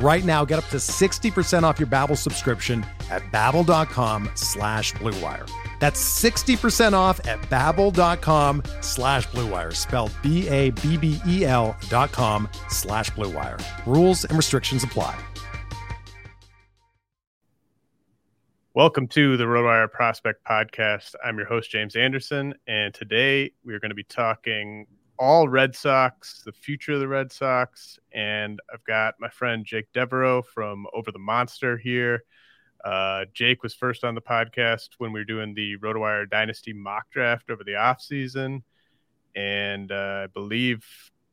Right now, get up to 60% off your Babbel subscription at babbel.com slash bluewire. That's 60% off at babbel.com slash bluewire, spelled B-A-B-B-E-L dot com slash bluewire. Rules and restrictions apply. Welcome to the RotoWire Prospect Podcast. I'm your host, James Anderson, and today we're going to be talking all Red Sox, the future of the Red Sox, and I've got my friend Jake Devereaux from Over the Monster here. Uh, Jake was first on the podcast when we were doing the RotoWire Dynasty mock draft over the off season, And uh, I believe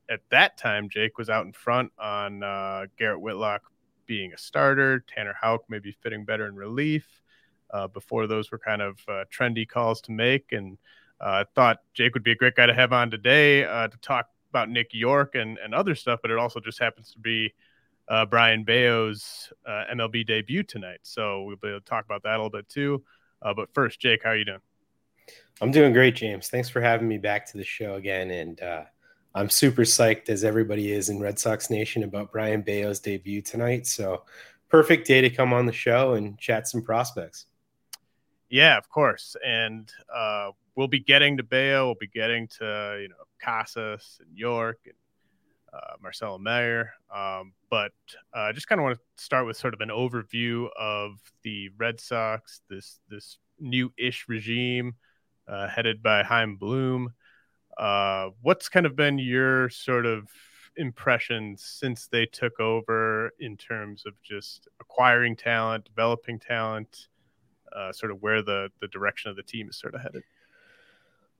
at that time, Jake was out in front on uh, Garrett Whitlock being a starter, Tanner Houck maybe fitting better in relief. Uh, before those were kind of uh, trendy calls to make. And I uh, thought Jake would be a great guy to have on today to talk about Nick York and, and other stuff, but it also just happens to be uh, Brayan Bello's uh, MLB debut tonight. So we'll be able to talk about that a little bit too. Uh, but first, Jake, how are you doing? I'm doing great, James. Thanks for having me back to the show again. And uh, I'm super psyched, as everybody is in Red Sox Nation, about Brayan Bello's debut tonight. So perfect day to come on the show and chat some prospects. Yeah, of course. And uh, we'll be getting to Bello. We'll be getting to, you know, Casas and York and uh, Marcelo Mayer. Um, but I uh, just kind of want to start with sort of an overview of the Red Sox, this this new-ish regime uh, headed by Chaim Bloom. Uh, what's kind of been your sort of impressions since they took over in terms of just acquiring talent, developing talent, uh, sort of where the the direction of the team is sort of headed?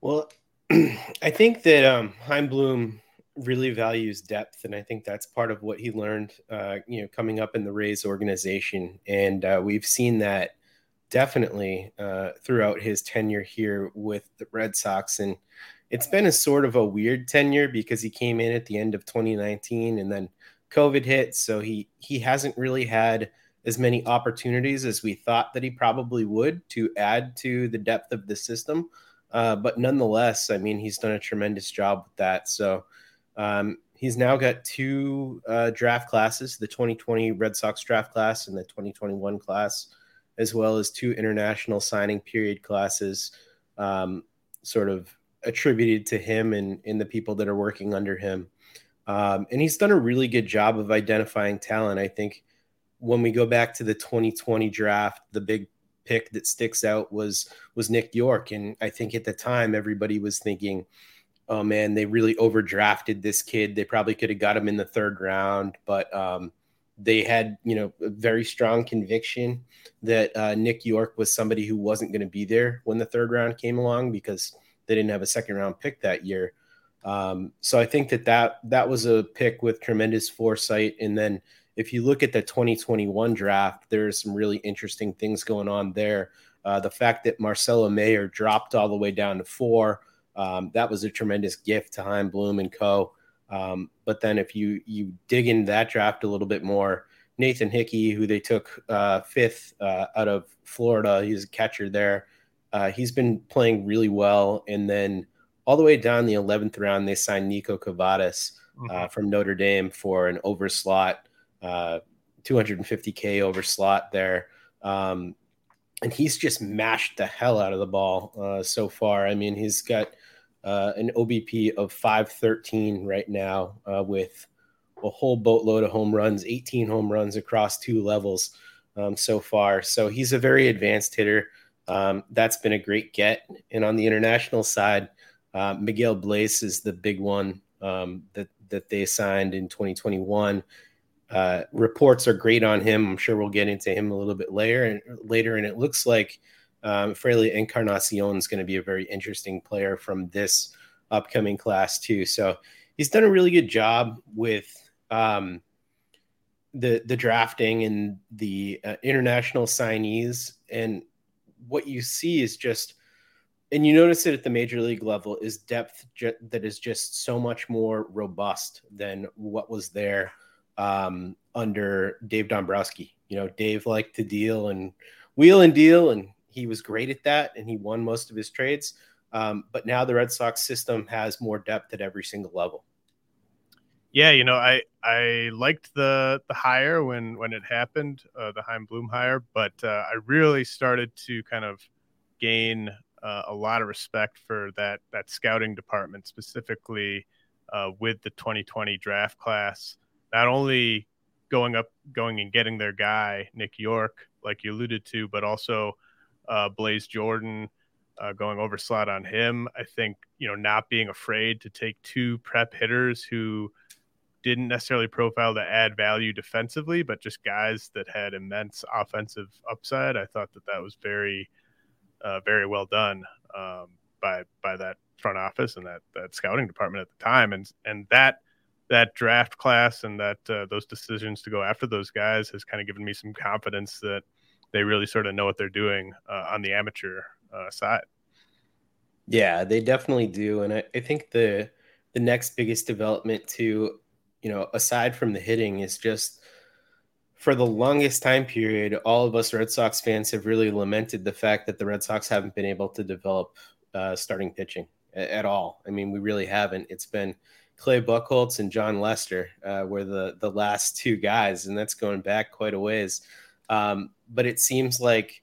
Well, I think that um, Chaim Bloom really values depth, and I think that's part of what he learned, uh, you know, coming up in the Rays organization, and uh, we've seen that definitely uh, throughout his tenure here with the Red Sox, and it's been a sort of a weird tenure because he came in at the end of 2019, and then COVID hit, so he he hasn't really had as many opportunities as we thought that he probably would to add to the depth of the system. Uh, but nonetheless, I mean, he's done a tremendous job with that. So um, he's now got two uh, draft classes the 2020 Red Sox draft class and the 2021 class, as well as two international signing period classes, um, sort of attributed to him and, and the people that are working under him. Um, and he's done a really good job of identifying talent. I think when we go back to the 2020 draft, the big pick that sticks out was was Nick York, and I think at the time everybody was thinking oh man, they really overdrafted this kid. They probably could have got him in the third round, but um, they had, you know, a very strong conviction that uh, Nick York was somebody who wasn't going to be there when the third round came along because they didn't have a second round pick that year. Um, so I think that, that that was a pick with tremendous foresight. And then if you look at the 2021 draft, there's some really interesting things going on there. Uh, the fact that Marcelo Mayer dropped all the way down to four, um, that was a tremendous gift to Chaim Bloom and Co. Um, but then if you you dig into that draft a little bit more, Nathan Hickey, who they took uh, fifth uh, out of Florida, he's a catcher there. Uh, he's been playing really well, and then all the way down the eleventh round, they signed Nico Kavadas uh, mm-hmm. from Notre Dame for an over slot, 250k uh, over slot there. Um, and he's just mashed the hell out of the ball uh, so far. I mean, he's got uh, an OBP of 513 right now uh, with a whole boatload of home runs, 18 home runs across two levels um, so far. So he's a very advanced hitter. Um, that's been a great get. And on the international side, Uh, Miguel Bleis is the big one um, that that they signed in 2021. Uh, reports are great on him. I'm sure we'll get into him a little bit later. And later, and it looks like um, Encarnacion is going to be a very interesting player from this upcoming class too. So he's done a really good job with um, the the drafting and the uh, international signees. And what you see is just and you notice it at the major league level is depth ju- that is just so much more robust than what was there um, under Dave Dombrowski. You know, Dave liked to deal and wheel and deal, and he was great at that, and he won most of his trades. Um, but now the Red Sox system has more depth at every single level. Yeah, you know, I I liked the the hire when when it happened, uh, the Chaim Bloom hire, but uh, I really started to kind of gain uh, a lot of respect for that that scouting department, specifically uh, with the 2020 draft class. Not only going up, going and getting their guy Nick York, like you alluded to, but also uh, Blaze Jordan. Uh, going over slot on him, I think you know not being afraid to take two prep hitters who didn't necessarily profile to add value defensively, but just guys that had immense offensive upside. I thought that that was very uh, very well done um, by by that front office and that that scouting department at the time, and and that that draft class and that uh, those decisions to go after those guys has kind of given me some confidence that they really sort of know what they're doing uh, on the amateur uh, side. Yeah, they definitely do, and I, I think the the next biggest development too, you know, aside from the hitting, is just for the longest time period, all of us Red Sox fans have really lamented the fact that the Red Sox haven't been able to develop uh, starting pitching at all. I mean, we really haven't. It's been Clay Buchholz and Jon Lester uh, were the the last two guys, and that's going back quite a ways. Um, but it seems like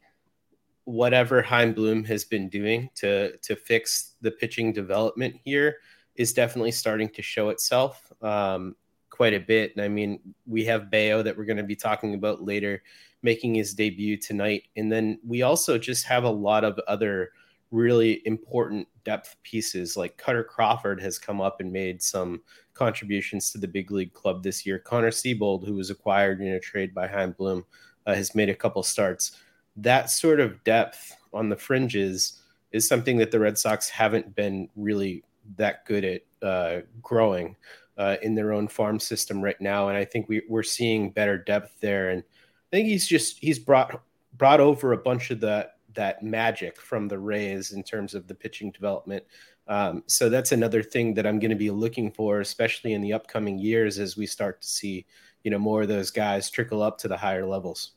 whatever Chaim Bloom has been doing to to fix the pitching development here is definitely starting to show itself. Um, quite a bit. And I mean, we have Bello that we're going to be talking about later, making his debut tonight. And then we also just have a lot of other really important depth pieces. Like Kutter Crawford has come up and made some contributions to the big league club this year. Connor Seabold, who was acquired in a trade by Chaim Bloom, uh, has made a couple starts. That sort of depth on the fringes is something that the Red Sox haven't been really that good at uh, growing uh, in their own farm system right now, and I think we, we're seeing better depth there. And I think he's just he's brought brought over a bunch of that that magic from the Rays in terms of the pitching development. Um, so that's another thing that I'm going to be looking for, especially in the upcoming years as we start to see, you know, more of those guys trickle up to the higher levels.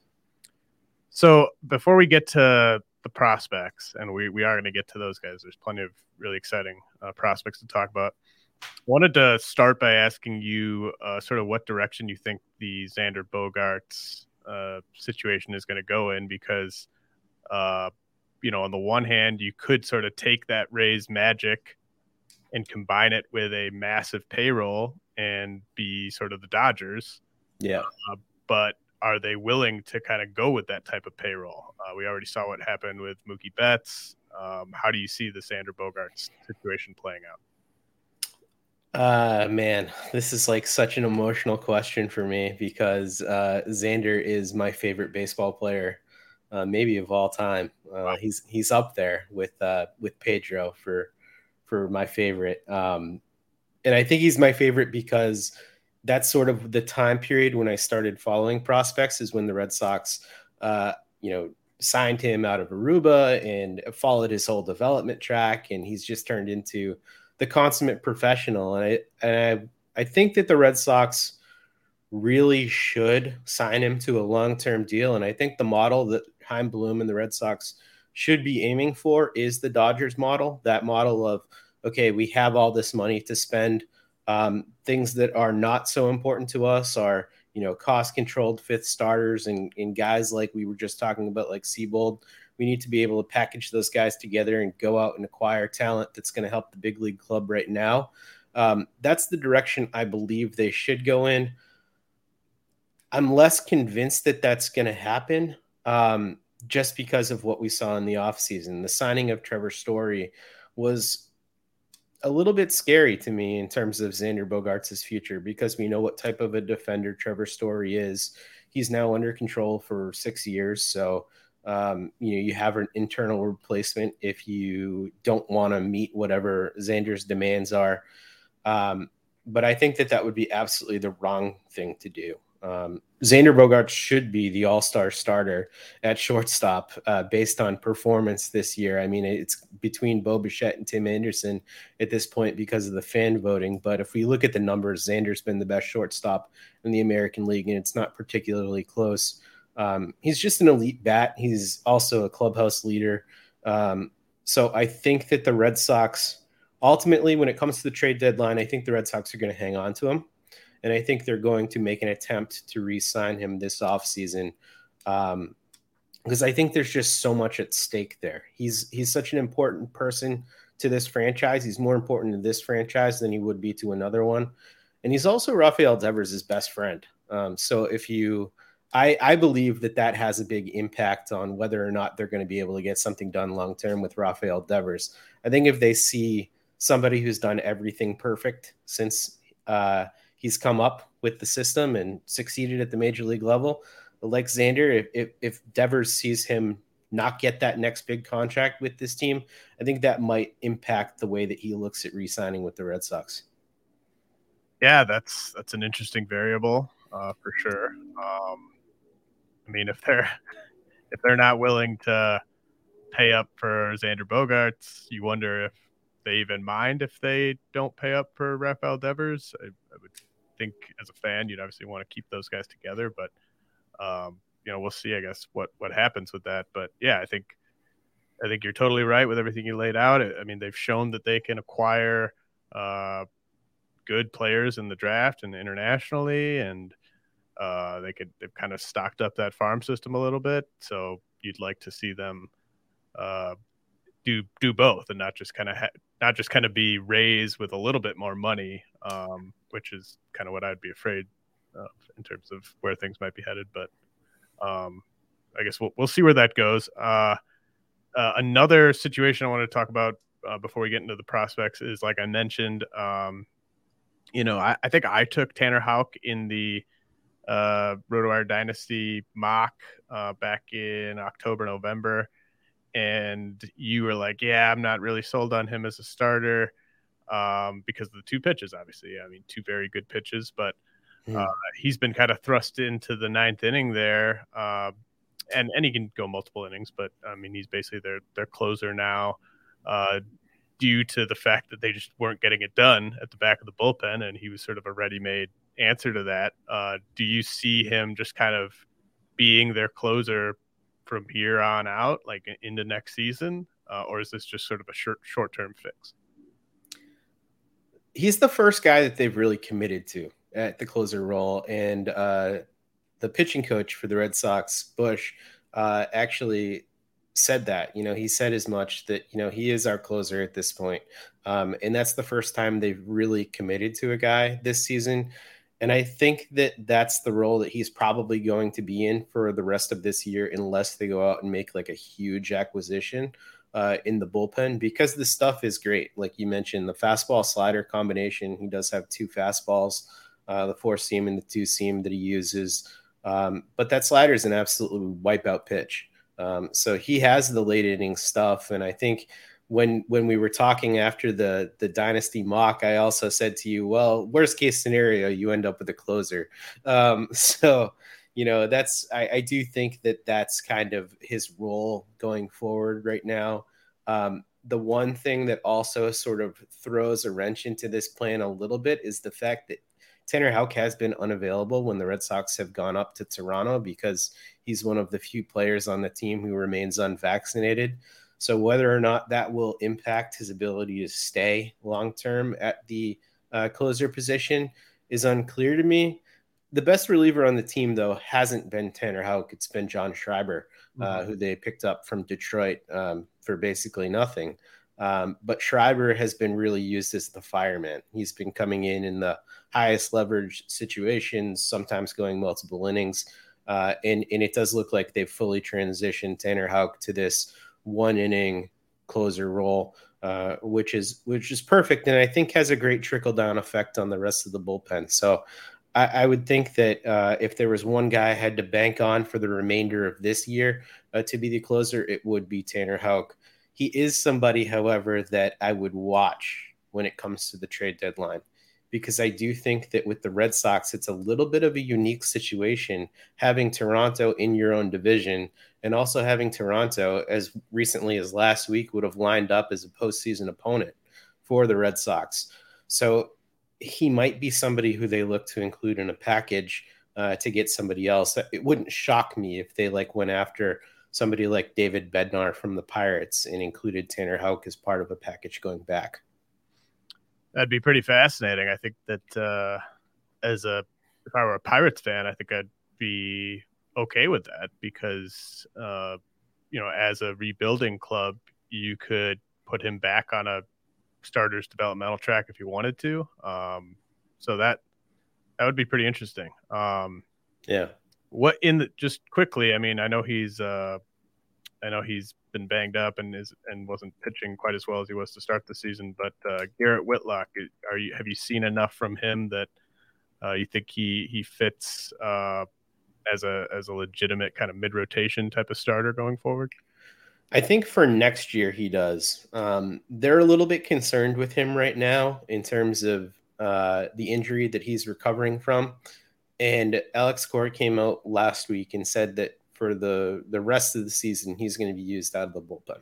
So before we get to the prospects, and we, we are going to get to those guys, there's plenty of really exciting uh, prospects to talk about wanted to start by asking you uh, sort of what direction you think the Xander Bogaerts uh, situation is going to go in because, uh, you know, on the one hand, you could sort of take that Rays magic and combine it with a massive payroll and be sort of the Dodgers. Yeah. Uh, but are they willing to kind of go with that type of payroll? Uh, we already saw what happened with Mookie Betts. Um, how do you see the Xander Bogaerts situation playing out? Uh man, this is like such an emotional question for me because uh, Xander is my favorite baseball player, uh, maybe of all time. Uh, wow. He's he's up there with uh, with Pedro for for my favorite, um, and I think he's my favorite because that's sort of the time period when I started following prospects is when the Red Sox, uh, you know, signed him out of Aruba and followed his whole development track, and he's just turned into the consummate professional. And I and I, I think that the Red Sox really should sign him to a long term deal. And I think the model that Chaim Bloom and the Red Sox should be aiming for is the Dodgers model. That model of okay, we have all this money to spend. Um, things that are not so important to us are you know cost controlled fifth starters and, and guys like we were just talking about like Seabold we need to be able to package those guys together and go out and acquire talent that's going to help the big league club right now. Um, that's the direction I believe they should go in. I'm less convinced that that's going to happen um, just because of what we saw in the offseason. The signing of Trevor Story was a little bit scary to me in terms of Xander Bogaerts' future because we know what type of a defender Trevor Story is. He's now under control for six years, so um, you know you have an internal replacement if you don't want to meet whatever Xander's demands are. Um, but I think that that would be absolutely the wrong thing to do. Um, Xander Bogart should be the all star starter at shortstop uh, based on performance this year. I mean, it's between Bo Bichette and Tim Anderson at this point because of the fan voting. But if we look at the numbers, Xander's been the best shortstop in the American League, and it's not particularly close. Um, he's just an elite bat. He's also a clubhouse leader. Um, so I think that the Red Sox, ultimately, when it comes to the trade deadline, I think the Red Sox are going to hang on to him and I think they're going to make an attempt to re-sign him this offseason. Um, because I think there's just so much at stake there. He's he's such an important person to this franchise. He's more important to this franchise than he would be to another one, and he's also Rafael Devers' best friend. Um, so if you, I I believe that that has a big impact on whether or not they're going to be able to get something done long term with Rafael Devers. I think if they see somebody who's done everything perfect since uh, he's come up with the system and succeeded at the major league level. But like Xander, if, if, if Devers sees him not get that next big contract with this team, I think that might impact the way that he looks at re-signing with the Red Sox. Yeah, that's that's an interesting variable uh, for sure. Um, I mean, if they're if they're not willing to pay up for Xander Bogaerts, you wonder if they even mind if they don't pay up for Rafael Devers. I, I would think as a fan, you'd obviously want to keep those guys together, but um, you know, we'll see. I guess what what happens with that. But yeah, I think I think you're totally right with everything you laid out. I mean, they've shown that they can acquire uh, good players in the draft and internationally, and uh, they could they've kind of stocked up that farm system a little bit. So you'd like to see them uh, do do both and not just kind of ha- not just kind of be raised with a little bit more money, um, which is kind of what I'd be afraid of in terms of where things might be headed. But um, I guess we'll we'll see where that goes. Uh, uh, another situation I want to talk about uh, before we get into the prospects is like I mentioned. Um, you know, I, I, think I took Tanner Houck in the uh, RotoWire Dynasty mock uh, back in October, November and you were like, "Yeah, I'm not really sold on him as a starter um, because of the two pitches. Obviously, I mean, two very good pitches, but mm. uh, he's been kind of thrust into the ninth inning there, uh, and and he can go multiple innings, but I mean, he's basically their their closer now." Uh, due to the fact that they just weren't getting it done at the back of the bullpen, and he was sort of a ready-made answer to that. Uh, do you see him just kind of being their closer from here on out, like in into next season, uh, or is this just sort of a short short term fix? He's the first guy that they've really committed to at the closer role, and uh, the pitching coach for the Red Sox, Bush, uh, actually said that. You know, he said as much that you know he is our closer at this point, um, and that's the first time they've really committed to a guy this season. And I think that that's the role that he's probably going to be in for the rest of this year, unless they go out and make like a huge acquisition uh, in the bullpen because the stuff is great. Like you mentioned, the fastball slider combination, he does have two fastballs, uh, the four seam and the two seam that he uses. Um, but that slider is an absolutely wipeout pitch. Um, so he has the late inning stuff. And I think when when we were talking after the the dynasty mock i also said to you well worst case scenario you end up with a closer um, so you know that's I, I, do think that that's kind of his role going forward right now um, the one thing that also sort of throws a wrench into this plan a little bit is the fact that Tanner Houck has been unavailable when the Red Sox have gone up to Toronto because he's one of the few players on the team who remains unvaccinated. So whether or not that will impact his ability to stay long term at the uh, closer position is unclear to me. The best reliever on the team, though, hasn't been Tanner Houck. It's been John Schreiber, uh, mm-hmm. who they picked up from Detroit um, for basically nothing. Um, but Schreiber has been really used as the fireman. He's been coming in in the highest leverage situations, sometimes going multiple innings. Uh, and, and it does look like they've fully transitioned Tanner Houck to this one inning closer role. uh, which is which is perfect, and I think has a great trickle down effect on the rest of the bullpen. So I, I would think that uh, if there was one guy I had to bank on for the remainder of this year uh, to be the closer, it would be Tanner Houck. He is somebody, however, that I would watch when it comes to the trade deadline because I do think that with the Red Sox, it's a little bit of a unique situation having Toronto in your own division and also having Toronto, as recently as last week, would have lined up as a postseason opponent for the Red Sox. So he might be somebody who they look to include in a package uh, to get somebody else. It wouldn't shock me if they like went after somebody like David Bednar from the Pirates and included Tanner Houck as part of a package going back. That'd be pretty fascinating. I think that uh, as a if I were a Pirates fan, I think I'd be okay with that because uh, you know, as a rebuilding club, you could put him back on a starter's developmental track if you wanted to. Um, so that that would be pretty interesting. Um, yeah. What in the just quickly? I mean, I know he's uh, I know he's been banged up and is and wasn't pitching quite as well as he was to start the season. But uh, Garrett Whitlock, are you have you seen enough from him that uh, you think he he fits uh, as a as a legitimate kind of mid rotation type of starter going forward? I think for next year he does. Um, they're a little bit concerned with him right now in terms of uh, the injury that he's recovering from. And Alex Cora came out last week and said that for the the rest of the season, he's going to be used out of the bullpen.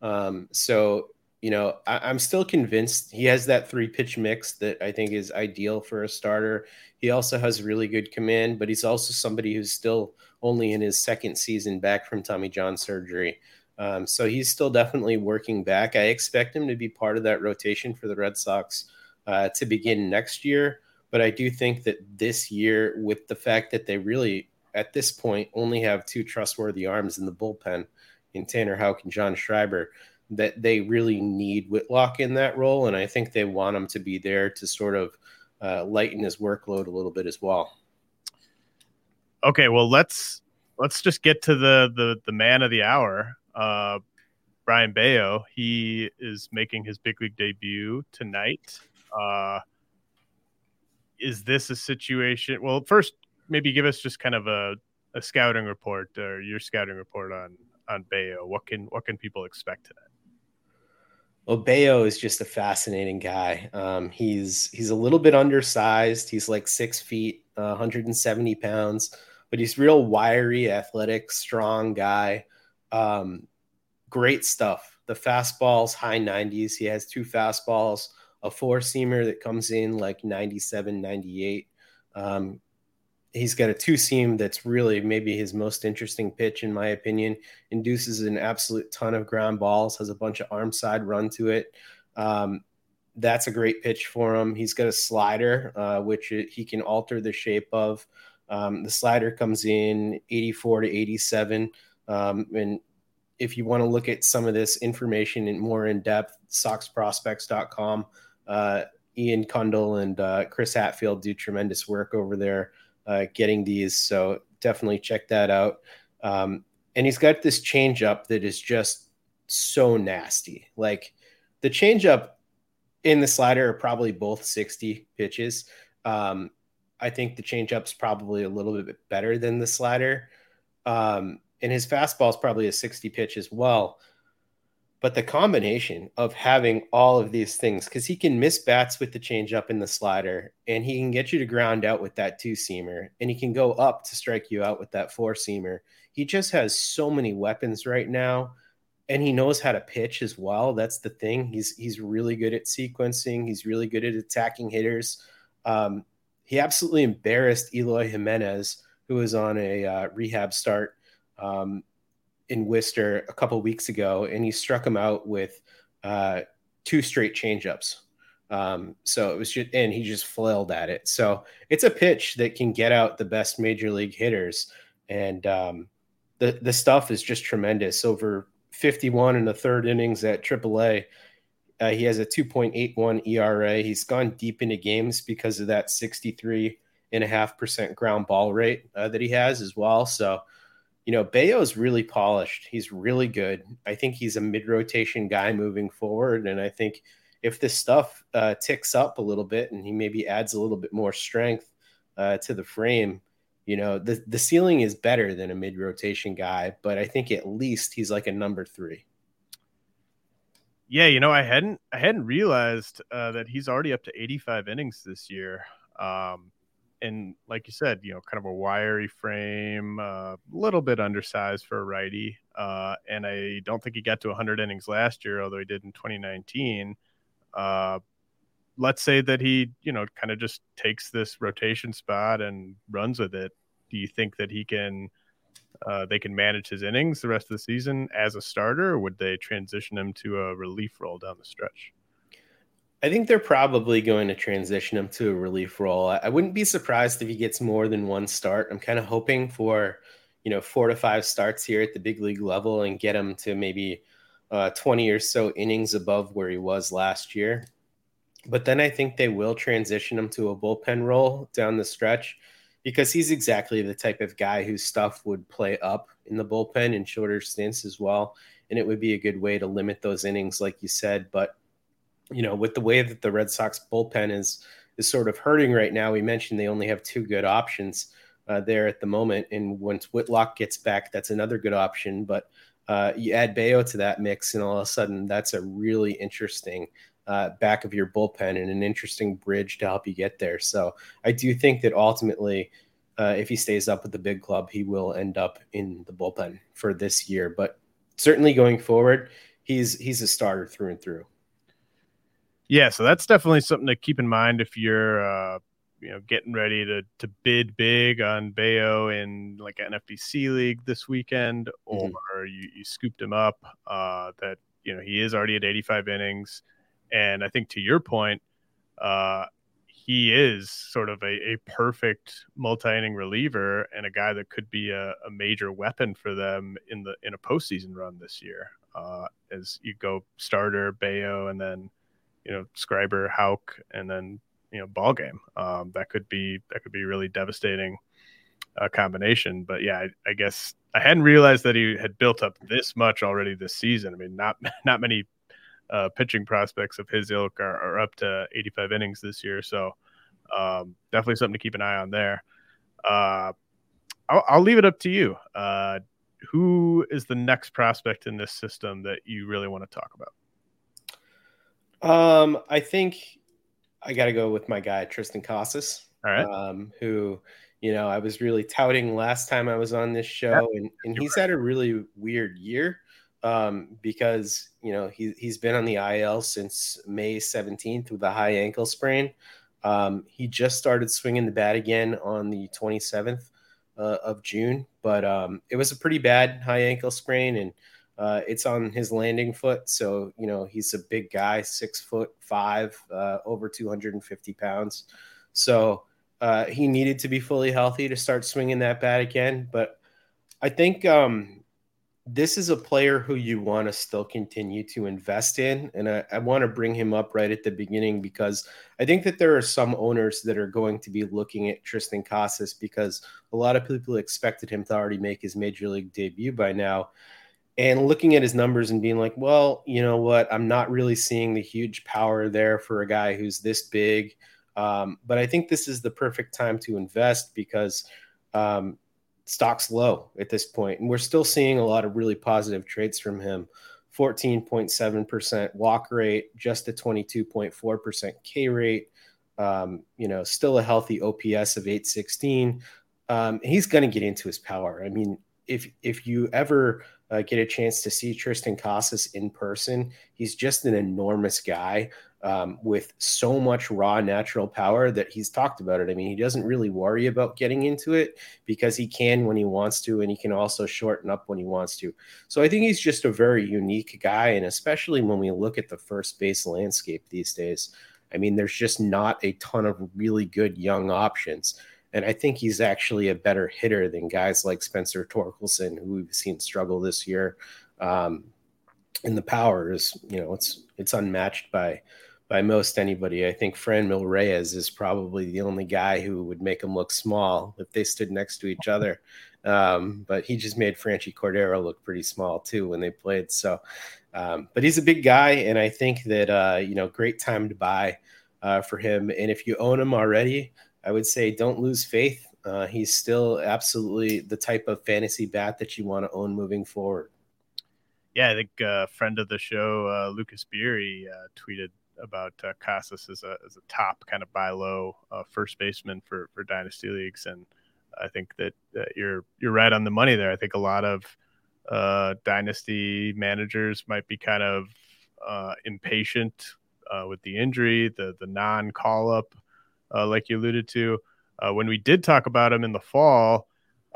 Um, so you know, I, am still convinced he has that three pitch mix that I think is ideal for a starter. He also has really good command, but he's also somebody who's still only in his second season back from Tommy John surgery. Um, so he's still definitely working back. I expect him to be part of that rotation for the Red Sox uh, to begin next year. But I do think that this year, with the fact that they really at this point only have two trustworthy arms in the bullpen in Tanner Houck and John Schreiber that they really need Whitlock in that role. And I think they want him to be there to sort of uh, lighten his workload a little bit as well. Okay, well let's let's just get to the the the man of the hour, uh, Brayan Bello. He is making his big league debut tonight. Uh, is this a situation? Well, first, maybe give us just kind of a, a scouting report or your scouting report on on Bello. What can what can people expect today? Bello is just a fascinating guy. Um, he's he's a little bit undersized. He's like six feet, uh, 170 pounds, but he's real wiry, athletic, strong guy. Um, great stuff. The fastballs, high 90s. He has two fastballs, a four seamer that comes in like 97, 98. Um, he's got a two seam that's really maybe his most interesting pitch in my opinion. Induces an absolute ton of ground balls has a bunch of arm side run to it. Um, that's a great pitch for him. He's got a slider uh, which he can alter the shape of. Um, the slider comes in 84 to 87 um, and if you want to look at some of this information in more in depth soxprospects.com uh, ian cundall and uh, chris hatfield do tremendous work over there uh, getting these. So definitely check that out. Um, and he's got this changeup that is just so nasty. Like the changeup in the slider are probably both 60 pitches. Um, I think the changeup's probably a little bit better than the slider. Um, and his fastball is probably a 60 pitch as well. But the combination of having all of these things, because he can miss bats with the changeup and the slider, and he can get you to ground out with that two seamer, and he can go up to strike you out with that four seamer. He just has so many weapons right now, and he knows how to pitch as well. That's the thing. He's he's really good at sequencing. He's really good at attacking hitters. Um, he absolutely embarrassed Eloy Jimenez, who was on a uh, rehab start um, in Worcester a couple weeks ago, and he struck him out with uh, two straight changeups. Um, so it was just, and he just flailed at it. So it's a pitch that can get out the best major league hitters, and um, the the stuff is just tremendous. Over 51 in the third innings at AAA. Uh, he has a 2.81 ERA. He's gone deep into games because of that 63 and a half percent ground ball rate uh, that he has as well. So you know, Bello's really polished. He's really good. I think he's a mid rotation guy moving forward. And I think if this stuff uh, ticks up a little bit and he maybe adds a little bit more strength uh, to the frame, you know, the, the ceiling is better than a mid rotation guy, but I think at least he's like a number three. Yeah, you know, I hadn't I hadn't realized uh, that he's already up to 85 innings this year. Um, and like you said, you know, kind of a wiry frame, a uh, little bit undersized for a righty. Uh, and I don't think he got to 100 innings last year, although he did in 2019. Uh, let's say that he, you know, kind of just takes this rotation spot and runs with it. Do you think that he can? Uh, they can manage his innings the rest of the season as a starter, or would they transition him to a relief role down the stretch? I think they're probably going to transition him to a relief role. I wouldn't be surprised if he gets more than one start. I'm kind of hoping for, you know, four to five starts here at the big league level and get him to maybe uh, 20 or so innings above where he was last year. But then I think they will transition him to a bullpen role down the stretch because he's exactly the type of guy whose stuff would play up in the bullpen in shorter stints as well. And it would be a good way to limit those innings, like you said. But you know, with the way that the Red Sox bullpen is is sort of hurting right now, we mentioned they only have two good options uh, there at the moment. And once Whitlock gets back, that's another good option. But uh, you add Bello to that mix, and all of a sudden, that's a really interesting uh, back of your bullpen and an interesting bridge to help you get there. So I do think that ultimately, uh, if he stays up with the big club, he will end up in the bullpen for this year. But certainly going forward, he's he's a starter through and through. Yeah, so that's definitely something to keep in mind if you're uh, you know getting ready to to bid big on Bello in like NFBC league this weekend, or mm-hmm. you, you scooped him up. Uh, that you know he is already at 85 innings, and I think to your point, uh, he is sort of a, a perfect multi-inning reliever and a guy that could be a, a major weapon for them in the in a postseason run this year. Uh, as you go starter Bello and then you know Schreiber, Houck, and then you know ball game. Um, that could be that could be really devastating uh, combination. But yeah, I, I, guess I hadn't realized that he had built up this much already this season. I mean, not not many uh, pitching prospects of his ilk are, are, up to 85 innings this year. So um, definitely something to keep an eye on there. Uh, I'll, I'll, leave it up to you. Uh, who is the next prospect in this system that you really want to talk about? Um, I think I got to go with my guy Triston Casas. All right. Um, who, you know, I was really touting last time I was on this show, and, and he's had a really weird year um, because you know he he's been on the IL since May 17th with a high ankle sprain. Um, he just started swinging the bat again on the 27th uh, of June, but um, it was a pretty bad high ankle sprain, and uh, it's on his landing foot, so you know he's a big guy, six foot five, uh, over 250 pounds. So uh, he needed to be fully healthy to start swinging that bat again. But I think um, this is a player who you want to still continue to invest in, and I, I want to bring him up right at the beginning because I think that there are some owners that are going to be looking at Triston Casas because a lot of people expected him to already make his major league debut by now and looking at his numbers and being like, well, you know what? I'm not really seeing the huge power there for a guy who's this big. Um, but I think this is the perfect time to invest because um, stock's low at this point, and we're still seeing a lot of really positive traits from him. 14.7% walk rate, just a 22.4% K rate. Um, you know, still a healthy OPS of 816. Um, he's going to get into his power. I mean, if if you ever uh, get a chance to see Triston Casas in person, he's just an enormous guy um, with so much raw natural power that he's talked about it. I mean, he doesn't really worry about getting into it because he can when he wants to, and he can also shorten up when he wants to. So I think he's just a very unique guy, and especially when we look at the first base landscape these days. I mean, there's just not a ton of really good young options. And I think he's actually a better hitter than guys like Spencer Torkelson, who we've seen struggle this year. Um, and the power is, you know, it's it's unmatched by by most anybody. I think Franmil Reyes is probably the only guy who would make him look small if they stood next to each other. Um, but he just made Franchy Cordero look pretty small too when they played. So, um, but he's a big guy, and I think that uh, you know, great time to buy uh, for him. And if you own him already, I would say don't lose faith. Uh, he's still absolutely the type of fantasy bat that you want to own moving forward. Yeah, I think a uh, friend of the show, uh, Lucas Beery, uh, tweeted about uh, Casas as a as a top kind of buy low first baseman for for dynasty leagues, and I think that, that you're you're right on the money there. I think a lot of uh, dynasty managers might be kind of uh, impatient uh, with the injury, the the non call up, uh, like you alluded to. Uh, when we did talk about him in the fall,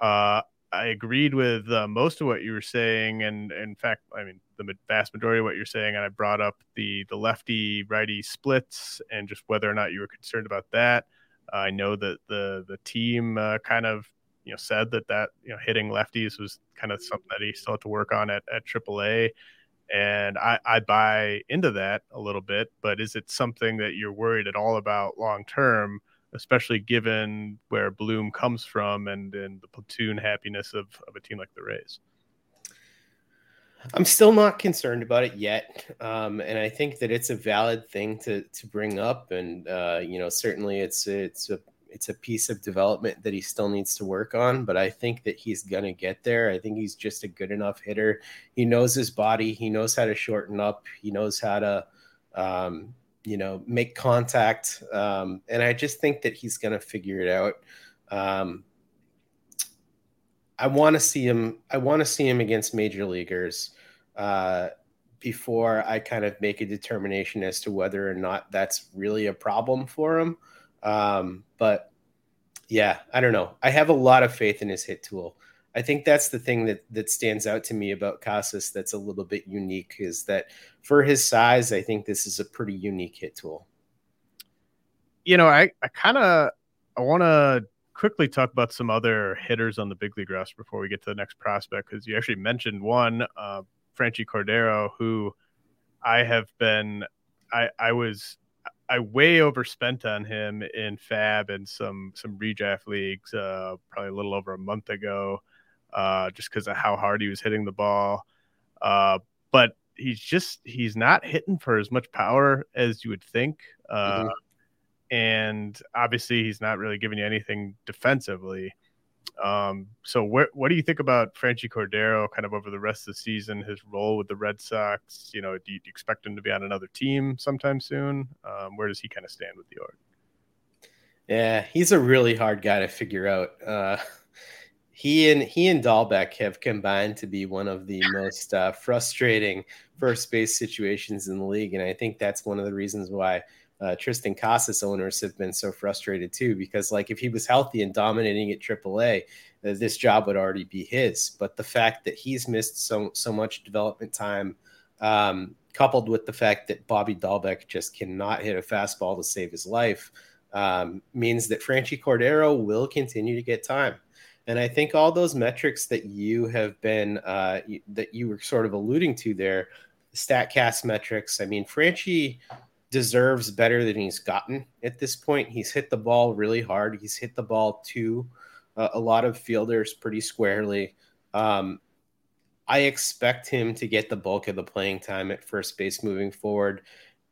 uh, I agreed with most of what you were saying, and in fact, I mean the vast majority of what you're saying. And I brought up the the lefty righty splits and just whether or not you were concerned about that. I know that the the team kind of you know said that that you know hitting lefties was kind of something that he still had to work on at at AAA, and I I buy into that a little bit. But is it something that you're worried at all about long term, especially given where Bloom comes from and and the platoon happiness of of a team like the Rays? I'm still not concerned about it yet, um, and I think that it's a valid thing to to bring up, and uh, you know certainly it's it's a it's a piece of development that he still needs to work on, but I think that he's going to get there. I think he's just a good enough hitter. He knows his body, he knows how to shorten up, he knows how to, um, you know, make contact. Um, and I just think that he's going to figure it out. Um, I want to see him. I want to see him against major leaguers uh, before I kind of make a determination as to whether or not that's really a problem for him. Um, but yeah, I don't know. I have a lot of faith in his hit tool. I think that's the thing that that stands out to me about Casas that's a little bit unique is that for his size, I think this is a pretty unique hit tool. You know, I, I kind of I want to quickly talk about some other hitters on the big league roster before we get to the next prospect because you actually mentioned one, uh, Franchy Cordero, who I have been I I was I way overspent on him in FAAB and some some redraft leagues, uh, probably a little over a month ago, uh, just because of how hard he was hitting the ball. Uh, but he's just he's not hitting for as much power as you would think, uh, mm-hmm. and obviously he's not really giving you anything defensively. Um, so what what do you think about Franchy Cordero kind of over the rest of the season, his role with the Red Sox? You know, do you, expect him to be on another team sometime soon? Um, where does he kind of stand with the org? Yeah, he's a really hard guy to figure out. Uh, he and he and Dalbec have combined to be one of the most uh, frustrating first base situations in the league, and I think that's one of the reasons why uh, Triston Casas owners have been so frustrated too, because like if he was healthy and dominating at AAA, uh, this job would already be his. But the fact that he's missed so so much development time, um, coupled with the fact that Bobby Dalbec just cannot hit a fastball to save his life, um, means that Franchy Cordero will continue to get time. And I think all those metrics that you have been uh, that you were sort of alluding to there, Statcast metrics. I mean, Franchy deserves better than he's gotten at this point. He's hit the ball really hard. He's hit the ball to uh, a lot of fielders pretty squarely. Um, I expect him to get the bulk of the playing time at first base moving forward.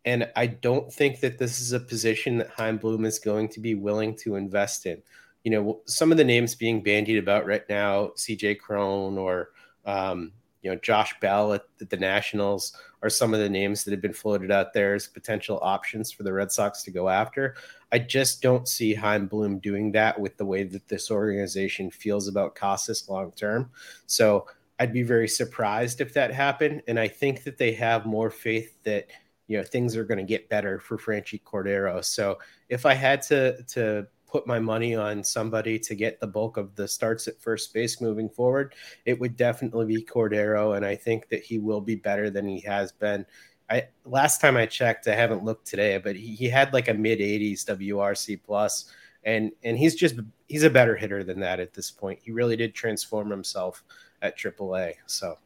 And I don't think that this is a position that Chaim Bloom is going to be willing to invest in. You know, some of the names being bandied about right now, CJ Cron or um, you know, Josh Bell at, the Nationals are some of the names that have been floated out there as potential options for the Red Sox to go after. I just don't see Chaim Bloom doing that with the way that this organization feels about Casas long term. So I'd be very surprised if that happened. And I think that they have more faith that you know things are going to get better for Franchy Cordero. So if I had to to put my money on somebody to get the bulk of the starts at first base moving forward, it would definitely be Cordero, and I think that he will be better than he has been. I last time I checked, I haven't looked today, but he, he had like a mid 80s WRC plus, and and he's just he's a better hitter than that at this point. He really did transform himself at AAA. So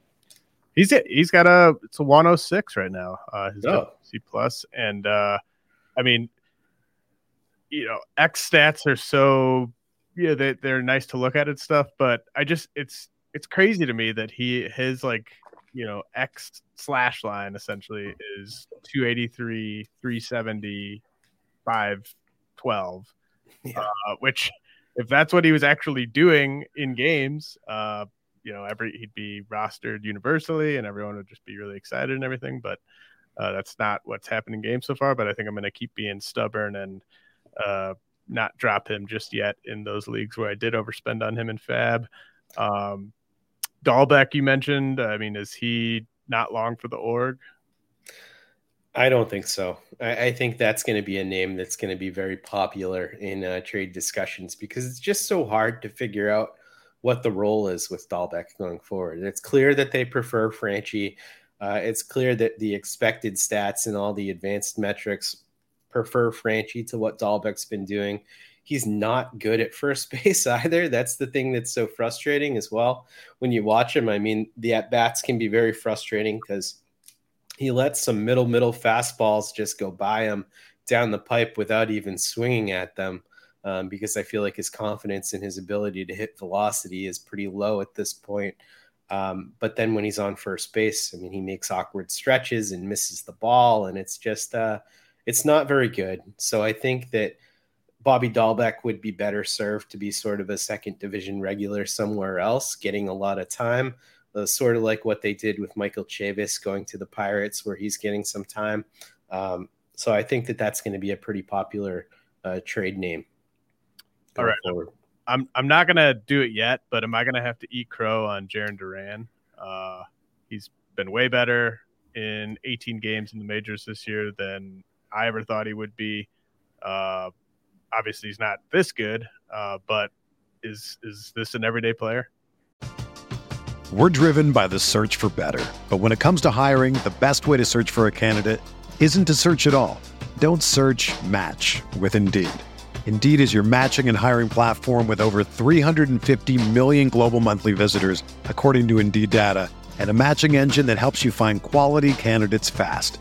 he's he's got a it's a 106 right now. Uh, his oh. C plus, and uh, I mean you know, X stats are so yeah, they they're nice to look at and stuff, but I just it's it's crazy to me that he his like you know X slash line essentially is 283, 370, 512, yeah. uh, which if that's what he was actually doing in games, uh, you know, every he'd be rostered universally and everyone would just be really excited and everything. But uh, that's not what's happened in games so far. But I think I'm going to keep being stubborn and uh, not drop him just yet in those leagues where I did overspend on him in FAAB. Um, Dalbec, you mentioned. I mean, is he not long for the org? I don't think so. I, I think that's going to be a name that's going to be very popular in uh, trade discussions because it's just so hard to figure out what the role is with Dalbec going forward. It's clear that they prefer Franchy. Uh, it's clear that the expected stats and all the advanced metrics prefer Franchy to what Dalbec's been doing he's not good at first base either. That's the thing that's so frustrating as well. When you watch him, I mean, the at bats can be very frustrating because he lets some middle middle fastballs just go by him down the pipe without even swinging at them. Um, because I feel like his confidence in his ability to hit velocity is pretty low at this point. Um, but then when he's on first base, I mean, he makes awkward stretches and misses the ball, and it's just uh, it's not very good. So I think that Bobby Dalbec would be better served to be sort of a second division regular somewhere else, getting a lot of time, uh, sort of like what they did with Michael Chavis going to the Pirates, where he's getting some time. Um, so I think that that's going to be a pretty popular uh, trade name. All right. Forward. I'm I'm not gonna do it yet, but am I gonna have to eat crow on Jarren Duran? Uh, he's been way better in 18 games in the majors this year than I ever thought he would be. Uh, obviously he's not this good, uh, but is is this an everyday player? We're driven by the search for better, but when it comes to hiring, the best way to search for a candidate isn't to search at all. Don't search. Match with Indeed. Indeed is your matching and hiring platform with over 350 million global monthly visitors, according to Indeed data, and a matching engine that helps you find quality candidates fast.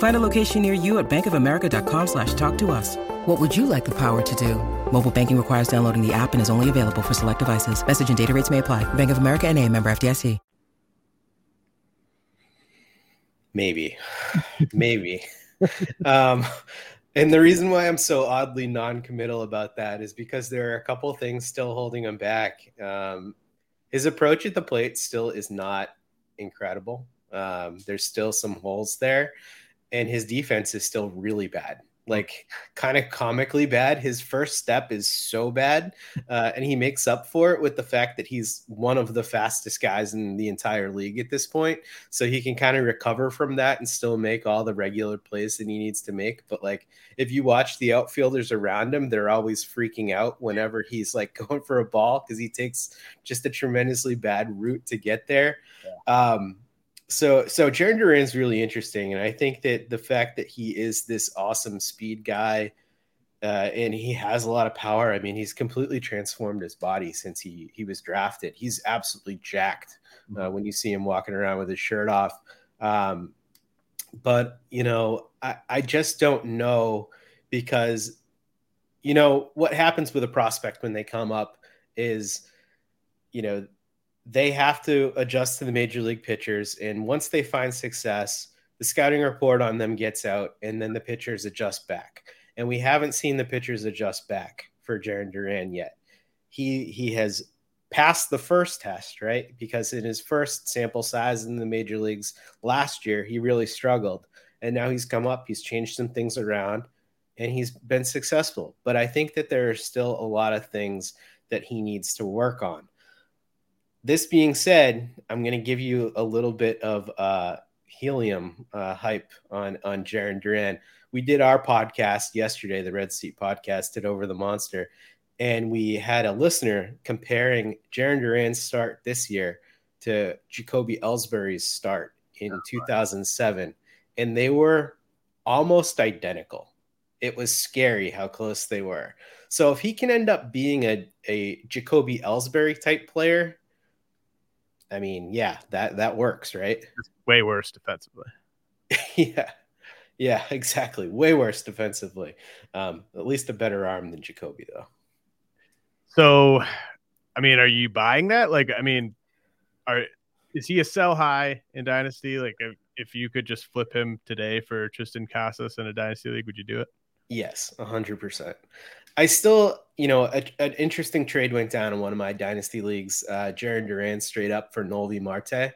Find a location near you at bankofamerica.com slash talk to us. What would you like the power to do? Mobile banking requires downloading the app and is only available for select devices. Message and data rates may apply. Bank of America and a member FDIC. Maybe. Maybe. um, And the reason why I'm so oddly non-committal about that is because there are a couple things still holding him back. Um, his approach at the plate still is not incredible. Um, there's still some holes there, and his defense is still really bad like kind of comically bad. His first step is so bad, uh, and he makes up for it with the fact that he's one of the fastest guys in the entire league at this point. So he can kind of recover from that and still make all the regular plays that he needs to make. But like if you watch the outfielders around him, they're always freaking out whenever he's like going for a ball because he takes just a tremendously bad route to get there. Yeah. Um, so so Jarren Duran's really interesting, and I think that the fact that he is this awesome speed guy, uh, and he has a lot of power. I mean, he's completely transformed his body since he he was drafted. He's absolutely jacked uh, mm-hmm. when you see him walking around with his shirt off. Um, but you know, I, I just don't know because you know what happens with a prospect when they come up is you know they have to adjust to the major league pitchers. And once they find success, the scouting report on them gets out, and then the pitchers adjust back. And we haven't seen the pitchers adjust back for Jarren Duran yet. He he has passed the first test, right? Because in his first sample size in the major leagues last year, he really struggled. And now he's come up, he's changed some things around, and he's been successful. But I think that there are still a lot of things that he needs to work on this being said, I'm going to give you a little bit of uh, helium uh, hype on on Jarren Duran. We did our podcast yesterday, the Red Seat podcast, did over the monster, and we had a listener comparing Jarren Duran's start this year to Jacoby Ellsbury's start in 2007, and they were almost identical. It was scary how close they were. So if he can end up being a, a Jacoby Ellsbury type player, I mean, yeah, that that works, right? It's way worse defensively. yeah, yeah, exactly. Way worse defensively. Um, at least a better arm than Jacoby, though. So, I mean, are you buying that? Like, I mean, are is he a sell high in Dynasty? Like, if, if you could just flip him today for Triston Casas in a Dynasty league, would you do it? Yes, hundred percent. I still, you know, a, an interesting trade went down in one of my dynasty leagues. Uh, Jarren Duran straight up for Noelvi Marte,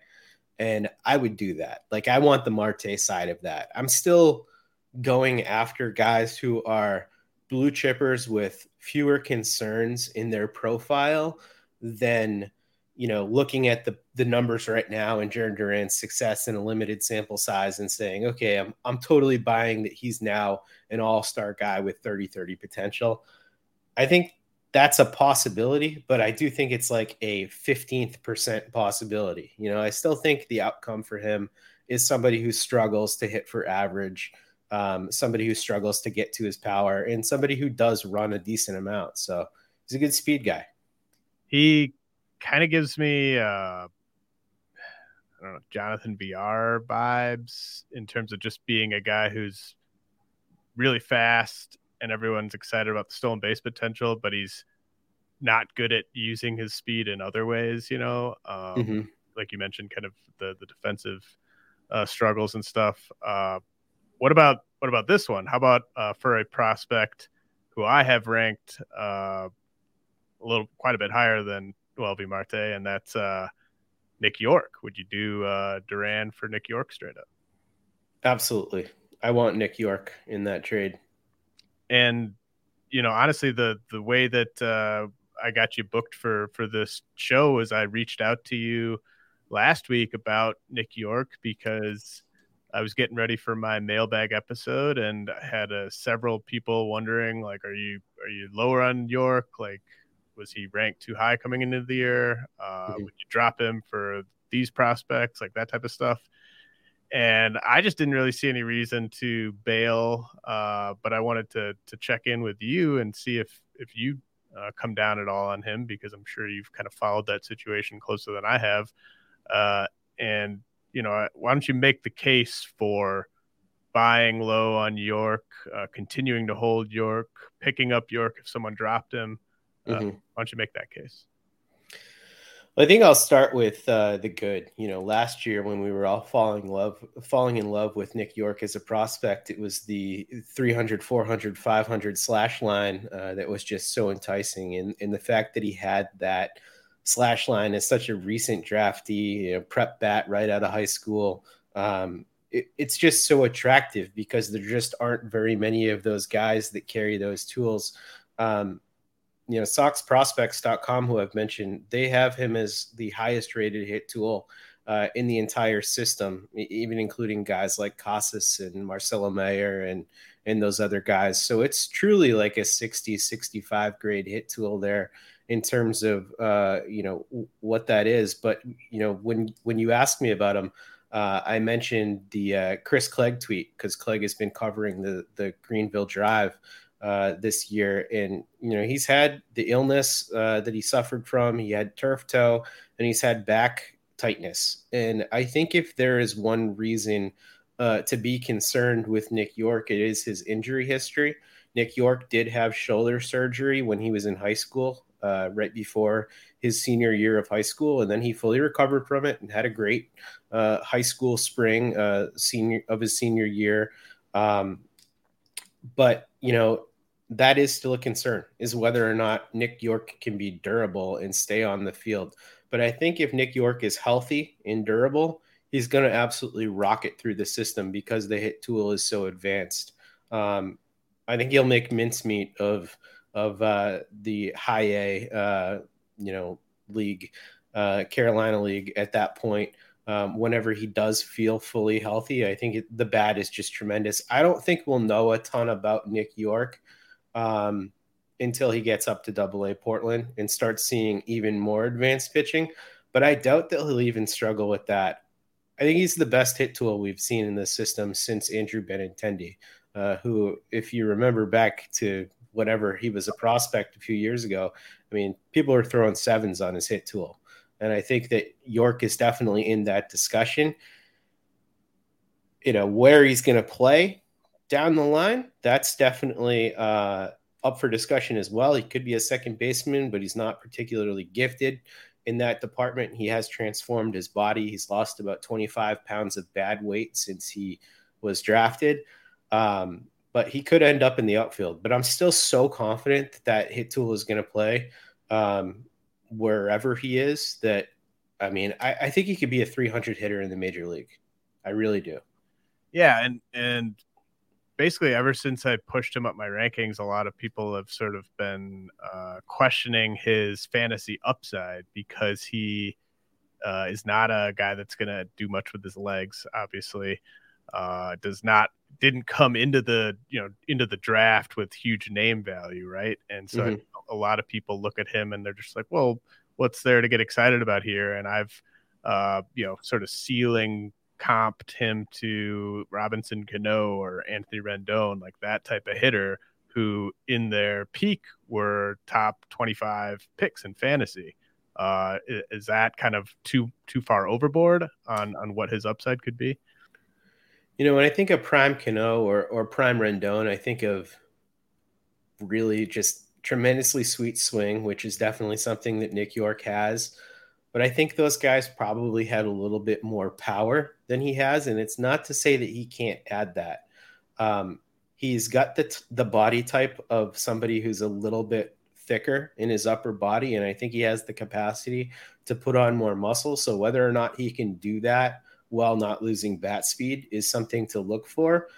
and I would do that. Like, I want the Marte side of that. I'm still going after guys who are blue chippers with fewer concerns in their profile than you know, looking at the the numbers right now and Jarren Duran's success in a limited sample size and saying, okay, I'm I'm totally buying that he's now an all-star guy with 30-30 potential. I think that's a possibility, but I do think it's like a 15th percent possibility. You know, I still think the outcome for him is somebody who struggles to hit for average, um, somebody who struggles to get to his power, and somebody who does run a decent amount. So he's a good speed guy. He kind of gives me uh, I don't know Jonathan Villar vibes in terms of just being a guy who's really fast and everyone's excited about the stolen base potential, but he's not good at using his speed in other ways. You know, um, mm-hmm. like you mentioned, kind of the the defensive uh, struggles and stuff. Uh, what about what about this one? How about uh, for a prospect who I have ranked uh, a little quite a bit higher than Noelvi Marte, and that's uh, Nick Yorke. Would you do uh, Duran for Nick Yorke straight up? Absolutely. I want Nick Yorke in that trade. And you know, honestly, the the way that uh, I got you booked for for this show is I reached out to you last week about Nick Yorke because I was getting ready for my mailbag episode and I had uh, several people wondering like, are you are you lower on Yorke? Like, was he ranked too high coming into the year? Uh, mm-hmm. Would you drop him for these prospects, like that type of stuff? And I just didn't really see any reason to bail, uh, but I wanted to to check in with you and see if if you uh, come down at all on him because I'm sure you've kind of followed that situation closer than I have. Uh, and you know, why don't you make the case for buying low on Yorke, uh, continuing to hold Yorke, picking up Yorke if someone dropped him, uh, mm-hmm. why don't you make that case? Well, I think I'll start with uh, the good. You know, last year when we were all falling in love, falling in love with Nick Yorke as a prospect, it was the 300, 400, 500 slash line uh, that was just so enticing, and and the fact that he had that slash line as such a recent draftee, you know, prep bat right out of high school. Um, it, it's just so attractive because there just aren't very many of those guys that carry those tools. Um, you know, SoxProspects.com, who I've mentioned, they have him as the highest rated hit tool uh, in the entire system, even including guys like Casas and Marcelo Mayer and and those other guys. So it's truly like a 60, 65 grade hit tool there in terms of uh, you know what that is. But you know, when when you ask me about him, uh, I mentioned the uh, Chris Clegg tweet because Clegg has been covering the the Greenville Drive uh, this year. And, you know, he's had the illness uh, that he suffered from. He had turf toe and he's had back tightness. And I think if there is one reason uh, to be concerned with Nick Yorke, it is his injury history. Nick Yorke did have shoulder surgery when he was in high school, uh, right before his senior year of high school, and then he fully recovered from it and had a great uh, high school spring senior of his senior year. Um, but you know, that is still a concern is whether or not Nick Yorke can be durable and stay on the field. But I think if Nick Yorke is healthy and durable, he's going to absolutely rocket through the system because the hit tool is so advanced. Um, I think he'll make mincemeat of of uh, the high A, uh, you know, league, uh, Carolina league at that point. Um, whenever he does feel fully healthy, I think it, the bat is just tremendous. I don't think we'll know a ton about Nick Yorke um, until he gets up to Double A Portland and starts seeing even more advanced pitching. But I doubt that he'll even struggle with that. I think he's the best hit tool we've seen in the system since Andrew Benintendi, uh, who, if you remember back to whatever he was a prospect a few years ago, I mean, people are throwing sevens on his hit tool. And I think that Yorke is definitely in that discussion. You know, where he's going to play, down the line, that's definitely uh, up for discussion as well. He could be a second baseman, but he's not particularly gifted in that department. He has transformed his body. He's lost about 25 pounds of bad weight since he was drafted. Um, but he could end up in the outfield. But I'm still so confident that, that hit tool is going to play um, wherever he is. That I mean, I, I think he could be a 300 hitter in the major league. I really do. Yeah, and and basically ever since I pushed him up my rankings, a lot of people have sort of been uh, questioning his fantasy upside because he uh, is not a guy that's going to do much with his legs. Obviously, uh, does not didn't come into the you know into the draft with huge name value, right? And so mm-hmm. a lot of people look at him and they're just like, well, what's there to get excited about here? And I've uh, you know sort of ceiling comped him to Robinson Cano or Anthony Rendon, like that type of hitter who in their peak were top 25 picks in fantasy. Uh, is that kind of too too far overboard on on what his upside could be? You know, when I think of prime Cano or or prime Rendon, I think of really just tremendously sweet swing, which is definitely something that Nick Yorke has. But I think those guys probably had a little bit more power than he has, and it's not to say that he can't add that. Um, he's got the t- the body type of somebody who's a little bit thicker in his upper body, and I think he has the capacity to put on more muscle. So whether or not he can do that while not losing bat speed is something to look for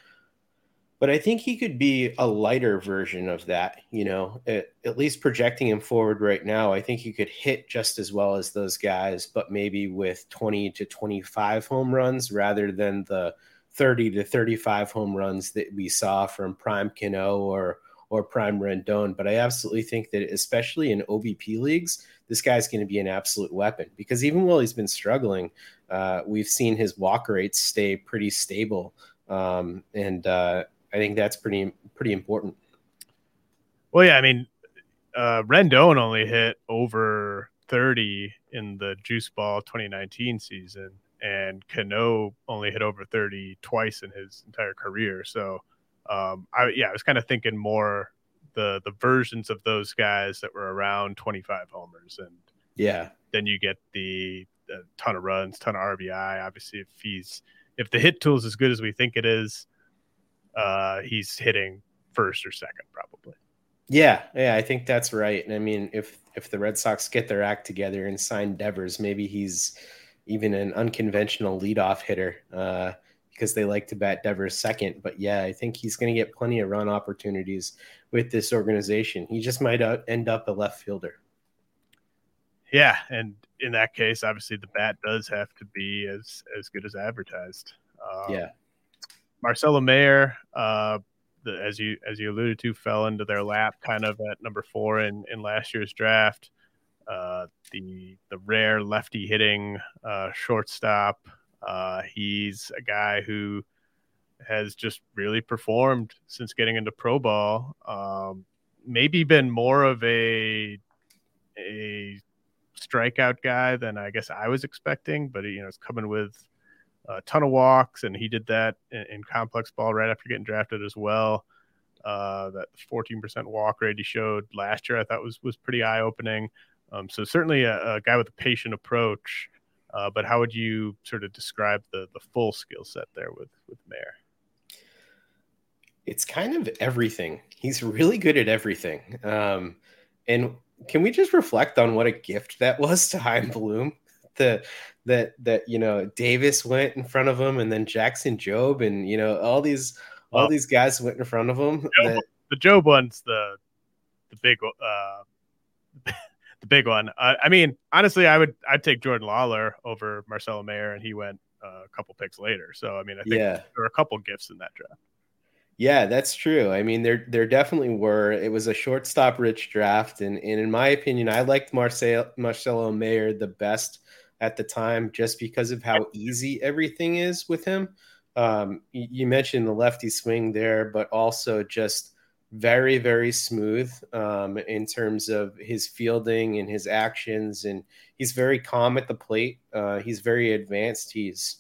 but I think he could be a lighter version of that. You know, at, at, least projecting him forward right now, I think he could hit just as well as those guys, but maybe with 20 to 25 home runs rather than the 30 to 35 home runs that we saw from Prime Cano or or Prime Rendon. But I absolutely think that, especially in OBP leagues, this guy's going to be an absolute weapon because even while he's been struggling, uh, we've seen his walk rates stay pretty stable. Um, and uh, I think that's pretty pretty important. Well, yeah, I mean, uh, Rendon only hit over 30 in the Juice Ball 2019 season, and Cano only hit over 30 twice in his entire career. So, um, I yeah, I was kind of thinking more the the versions of those guys that were around 25 homers, and Yeah. Then you get the, the ton of runs, ton of RBI. Obviously, if he's if the hit tool is as good as we think it is, uh, he's hitting first or second probably. Yeah, yeah, I think that's right. And I mean, if if the Red Sox get their act together and sign Devers, maybe he's even an unconventional leadoff hitter uh, because they like to bat Devers second. But yeah, I think he's going to get plenty of run opportunities with this organization. He just might end up a left fielder. Yeah, and in that case, obviously the bat does have to be as as good as advertised. Um, yeah, Marcelo Mayer, uh, the, as you as you alluded to, fell into their lap kind of at number four in in last year's draft. Uh, the the rare lefty hitting uh, shortstop. Uh, he's a guy who has just really performed since getting into pro ball. Um, maybe been more of a a strikeout guy than I guess I was expecting, but you know, it's coming with a ton of walks, and he did that in, in complex ball right after getting drafted as well. Uh, that 14% walk rate he showed last year, I thought was was pretty eye opening. Um, so certainly a, a, guy with a patient approach. Uh, but how would you sort of describe the the full skill set there with with Mayer? It's kind of everything. He's really good at everything. Um, and can we just reflect on what a gift that was to Chaim Bloom? The that that you know Davis went in front of him, and then Jackson Jobe, and you know all these all well, these guys went in front of him. Jobe, that, the Jobe one's the the big uh the big one. I, I, mean, honestly, I would I'd take Jordan Lawlar over Marcelo Mayer, and he went uh, a couple picks later. So I mean, I think yeah. there were a couple gifts in that draft. Yeah, that's true. I mean, there there definitely were. It was a shortstop rich draft, and, and in my opinion, I liked Marcel Marcelo Mayer the best at the time, just because of how easy everything is with him. Um, you, mentioned the lefty swing there, but also just very very smooth um, in terms of his fielding and his actions and he's very calm at the plate. Uh, he's very advanced. He's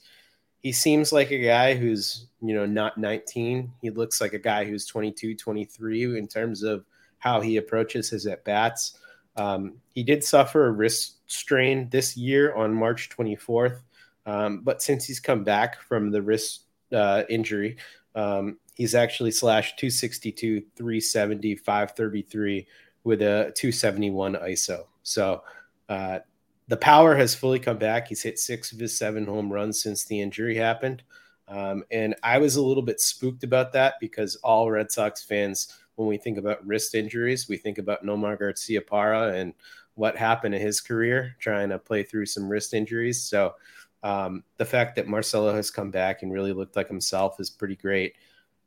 he seems like a guy who's you know not 19 he looks like a guy who's 22 23 in terms of how he approaches his at bats um, he did suffer a wrist strain this year on march 24th um, but since he's come back from the wrist uh, injury um, he's actually slashed 262, 370, 533 with a 271 ISO. So uh, the power has fully come back. He's hit six of his seven home runs since the injury happened. Um, and I was a little bit spooked about that because all Red Sox fans, when we think about wrist injuries, we think about Nomar Garciaparra and what happened in his career trying to play through some wrist injuries. So um, the fact that Marcelo has come back and really looked like himself is pretty great.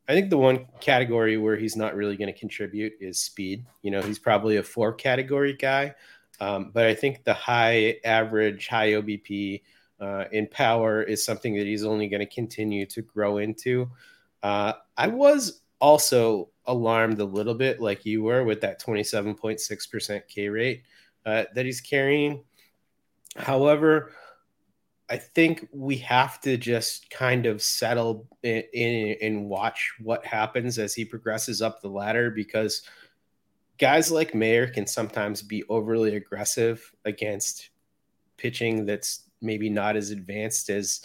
I think the one category where he's not really going to contribute is speed. You know, he's probably a four category guy, um, but I think the high average, high OBP uh, in power is something that he's only going to continue to grow into. Uh, I was also alarmed a little bit, like you were, with that 27.6% K rate uh, that he's carrying. However, I think we have to just kind of settle in, in, and watch what happens as he progresses up the ladder because guys like Mayer can sometimes be overly aggressive against pitching that's maybe not as advanced as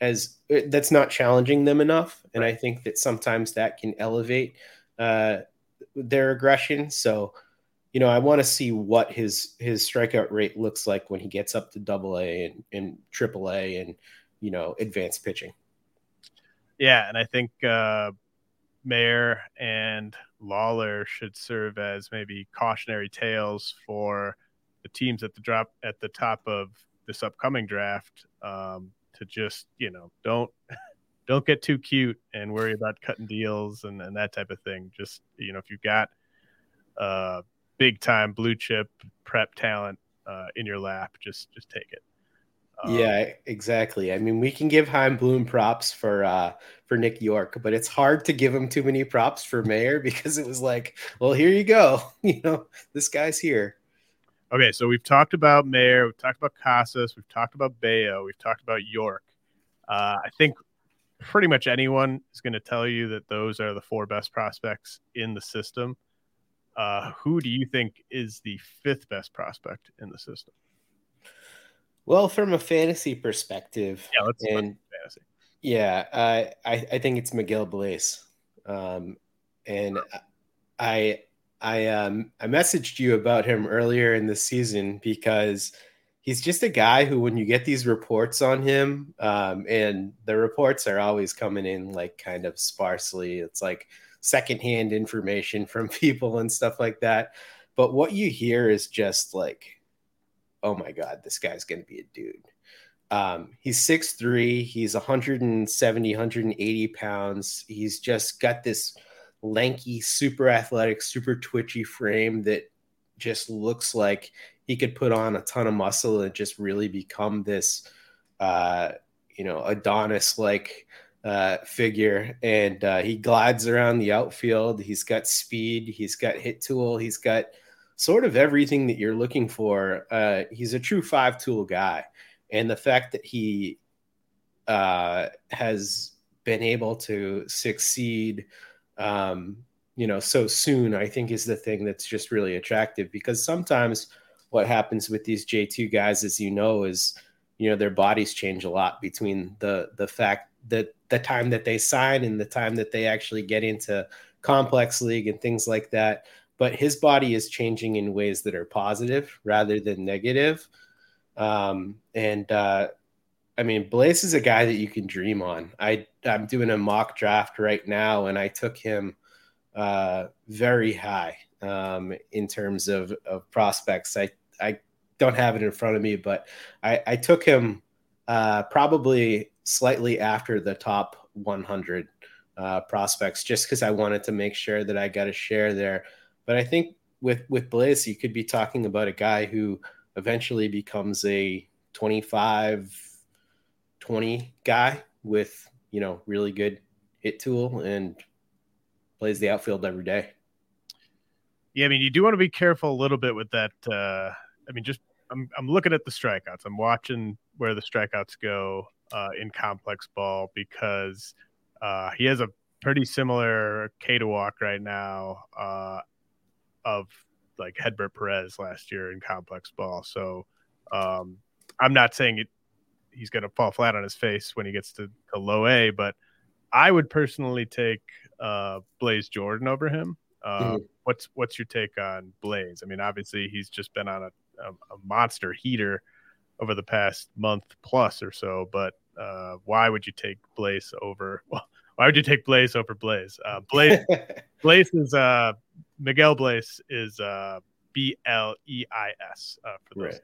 as uh, that's not challenging them enough and i think that sometimes that can elevate uh, their aggression so you know, I want to see what his his strikeout rate looks like when he gets up to double A and, and triple A and, you know, advanced pitching. Yeah, and I think uh Mayer and Lawlar should serve as maybe cautionary tales for the teams at the drop at the top of this upcoming draft um, to just you know don't don't get too cute and worry about cutting deals and, and that type of thing. Just you know if you've got uh, big time blue chip prep talent uh, in your lap, just just take it. Um, yeah, exactly. I mean, we can give Chaim Bloom props for uh, for Nick Yorke, but it's hard to give him too many props for Mayer because it was like, well, here you go. You know, this guy's here. Okay, so we've talked about Mayer, we've talked about Casas, we've talked about Bello, we've talked about Yorke. Uh, I think pretty much anyone is going to tell you that those are the four best prospects in the system. Uh, who do you think is the fifth best prospect in the system? Well, from a fantasy perspective, yeah, let's and fantasy. Yeah, uh, I I think it's Miguel Bleis, um, and I I um I messaged you about him earlier in the season because he's just a guy who, when you get these reports on him, um, and the reports are always coming in like kind of sparsely. It's like secondhand information from people and stuff like that. But what you hear is just like, oh my God, this guy's going to be a dude. Um, he's 6'3, he's 170, 180 pounds. He's just got this lanky, super athletic, super twitchy frame that just looks like he could put on a ton of muscle and just really become this, uh, you know, Adonis like uh, figure. And uh, he glides around the outfield. He's got speed. He's got hit tool. He's got sort of everything that you're looking for. Uh, he's a true five tool guy. And the fact that he uh, has been able to succeed um, you know so soon i think is the thing that's just really attractive because sometimes what happens with these j2 guys as you know is you know their bodies change a lot between the the fact that the time that they sign and the time that they actually get into complex league and things like that. But his body is changing in ways that are positive rather than negative. Um, and uh, I mean, Bleis is a guy that you can dream on. I I'm doing a mock draft right now, and I took him uh, very high um, in terms of, of prospects. I, I don't have it in front of me, but I, I took him uh, probably slightly after the top 100 uh, prospects, just because I wanted to make sure that I got a share there. But I think with with Bleis, you could be talking about a guy who eventually becomes a 25, 20 guy with you know really good hit tool and plays the outfield every day. Yeah, I mean, you do want to be careful a little bit with that. Uh, I mean, just I'm I'm looking at the strikeouts. I'm watching where the strikeouts go uh, in complex ball because uh, he has a pretty similar K to walk right now uh, of like Hedbert Perez last year in complex ball. So um, I'm not saying it, he's going to fall flat on his face when he gets to, to low A, but I would personally take uh, Blaze Jordan over him. Uh, mm-hmm. What's what's your take on Blaze? I mean, obviously he's just been on a, a, a monster heater over the past month plus or so. But uh, why would you take Bleis over? Well, why would you take Bleis over Blaze? Uh, Blaze Blaze is uh, Miguel Bleis is uh, B L E I S uh, for those.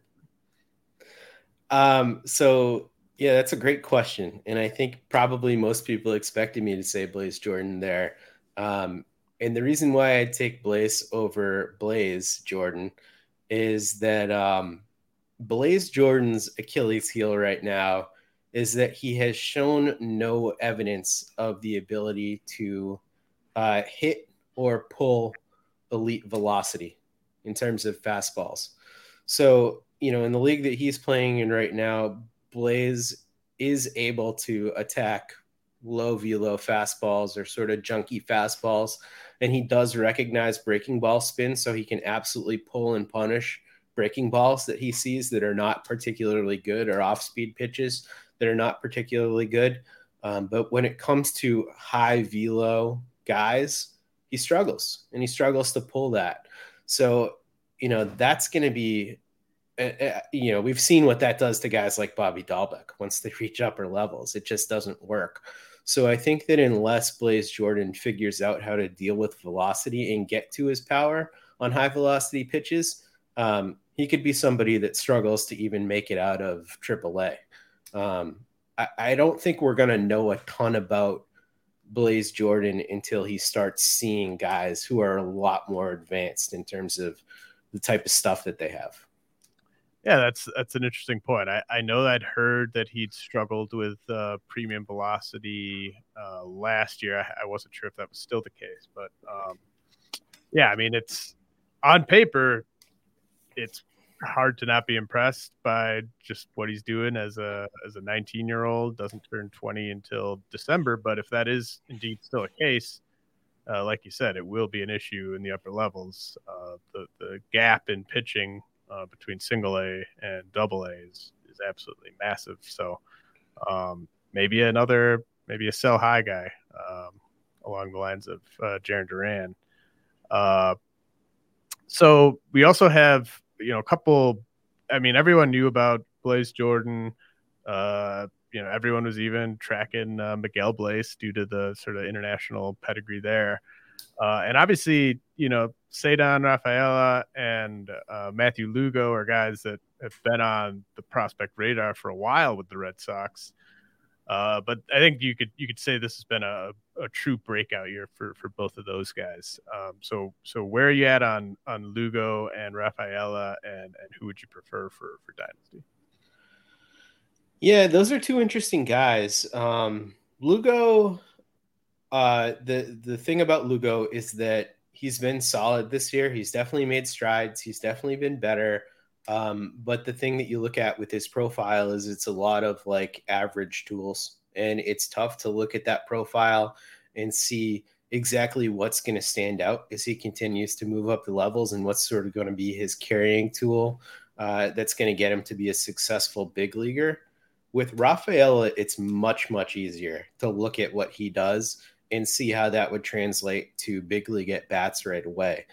Right. Um. So yeah, that's a great question, and I think probably most people expected me to say Blaze Jordan there. Um, and the reason why I take Bleis over Blaze Jordan is that um, Blaze Jordan's Achilles heel right now is that he has shown no evidence of the ability to uh, hit or pull elite velocity in terms of fastballs. So, you know, in the league that he's playing in right now, Blaze is able to attack low velo fastballs or sort of junky fastballs. And he does recognize breaking ball spin, so he can absolutely pull and punish breaking balls that he sees that are not particularly good or off speed pitches that are not particularly good. Um, but when it comes to high velo guys, he struggles and he struggles to pull that. So, you know, that's going to be uh, uh, you know, we've seen what that does to guys like Bobby Dalbec once they reach upper levels. It just doesn't work. So I think that unless Blaze Jordan figures out how to deal with velocity and get to his power on high velocity pitches, um, he could be somebody that struggles to even make it out of AAA. Um, I, I don't think we're going to know a ton about Blaze Jordan until he starts seeing guys who are a lot more advanced in terms of the type of stuff that they have. Yeah, that's that's an interesting point. I, I know I'd heard that he'd struggled with uh, premium velocity uh, last year. I, I, wasn't sure if that was still the case, but um, yeah, I mean, it's on paper, it's hard to not be impressed by just what he's doing as a as a 19 year old. Doesn't turn 20 until December, but if that is indeed still a case, uh, like you said, it will be an issue in the upper levels. Uh, the the gap in pitching uh, between single A and double A is, is absolutely massive. So um, maybe another, maybe a sell high guy um, along the lines of uh, Jarren Duran. Uh, so we also have, you know, a couple. I mean, everyone knew about Blaze Jordan. Uh, you know, everyone was even tracking uh, Miguel Bleis due to the sort of international pedigree there. Uh, and obviously, you know, Ceddanne Rafaela and uh, Matthew Lugo are guys that have been on the prospect radar for a while with the Red Sox. Uh, but I think you could you could say this has been a, a true breakout year for, for both of those guys. Um, so so where are you at on on Lugo and Rafaela, and and who would you prefer for for Dynasty? Yeah, those are two interesting guys. Um, Lugo, uh, the the thing about Lugo is that he's been solid this year. He's definitely made strides. He's definitely been better. Um, but the thing that you look at with his profile is it's a lot of like average tools, and it's tough to look at that profile and see exactly what's going to stand out as he continues to move up the levels and what's sort of going to be his carrying tool uh, that's going to get him to be a successful big leaguer. With Rafaela, it's much, much easier to look at what he does and see how that would translate to big league at bats right away.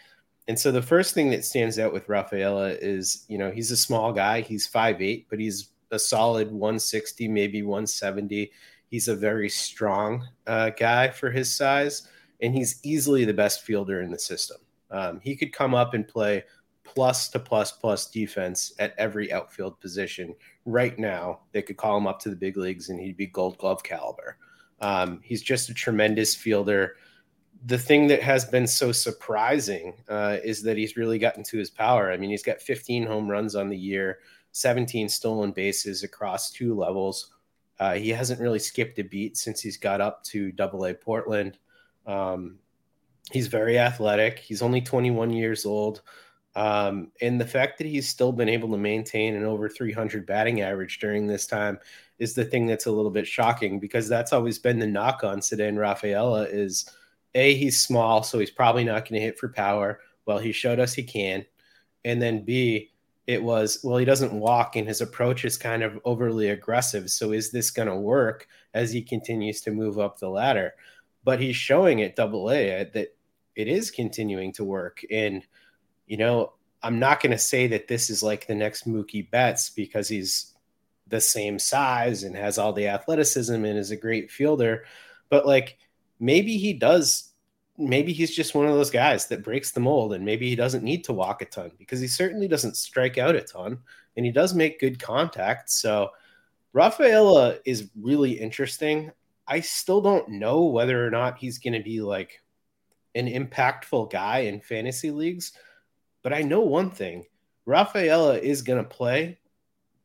And so the first thing that stands out with Rafaela is, you know, he's a small guy. He's 5'8, but he's a solid 160, maybe 170. He's a very strong uh, guy for his size, and he's easily the best fielder in the system. Um, he could come up and play plus to plus plus defense at every outfield position right now. They could call him up to the big leagues and he'd be gold glove caliber. Um, he's just a tremendous fielder. The thing that has been so surprising uh, is that he's really gotten to his power. I mean, he's got 15 home runs on the year, 17 stolen bases across two levels. Uh, he hasn't really skipped a beat since he's got up to Double A Portland. Um, he's very athletic. He's only 21 years old. Um, and the fact that he's still been able to maintain an over 300 batting average during this time is the thing that's a little bit shocking because that's always been the knock on Ceddanne Rafaela is a he's small, so he's probably not going to hit for power. Well, he showed us he can, and then B it was well he doesn't walk and his approach is kind of overly aggressive. So is this going to work as he continues to move up the ladder? But he's showing at Double A that it is continuing to work and you know, I'm not going to say that this is like the next Mookie Betts because he's the same size and has all the athleticism and is a great fielder, but like maybe he does. Maybe he's just one of those guys that breaks the mold, and maybe he doesn't need to walk a ton because he certainly doesn't strike out a ton, and he does make good contact. So, Rafaela is really interesting. I still don't know whether or not he's going to be like an impactful guy in fantasy leagues but I know one thing Rafaela is going to play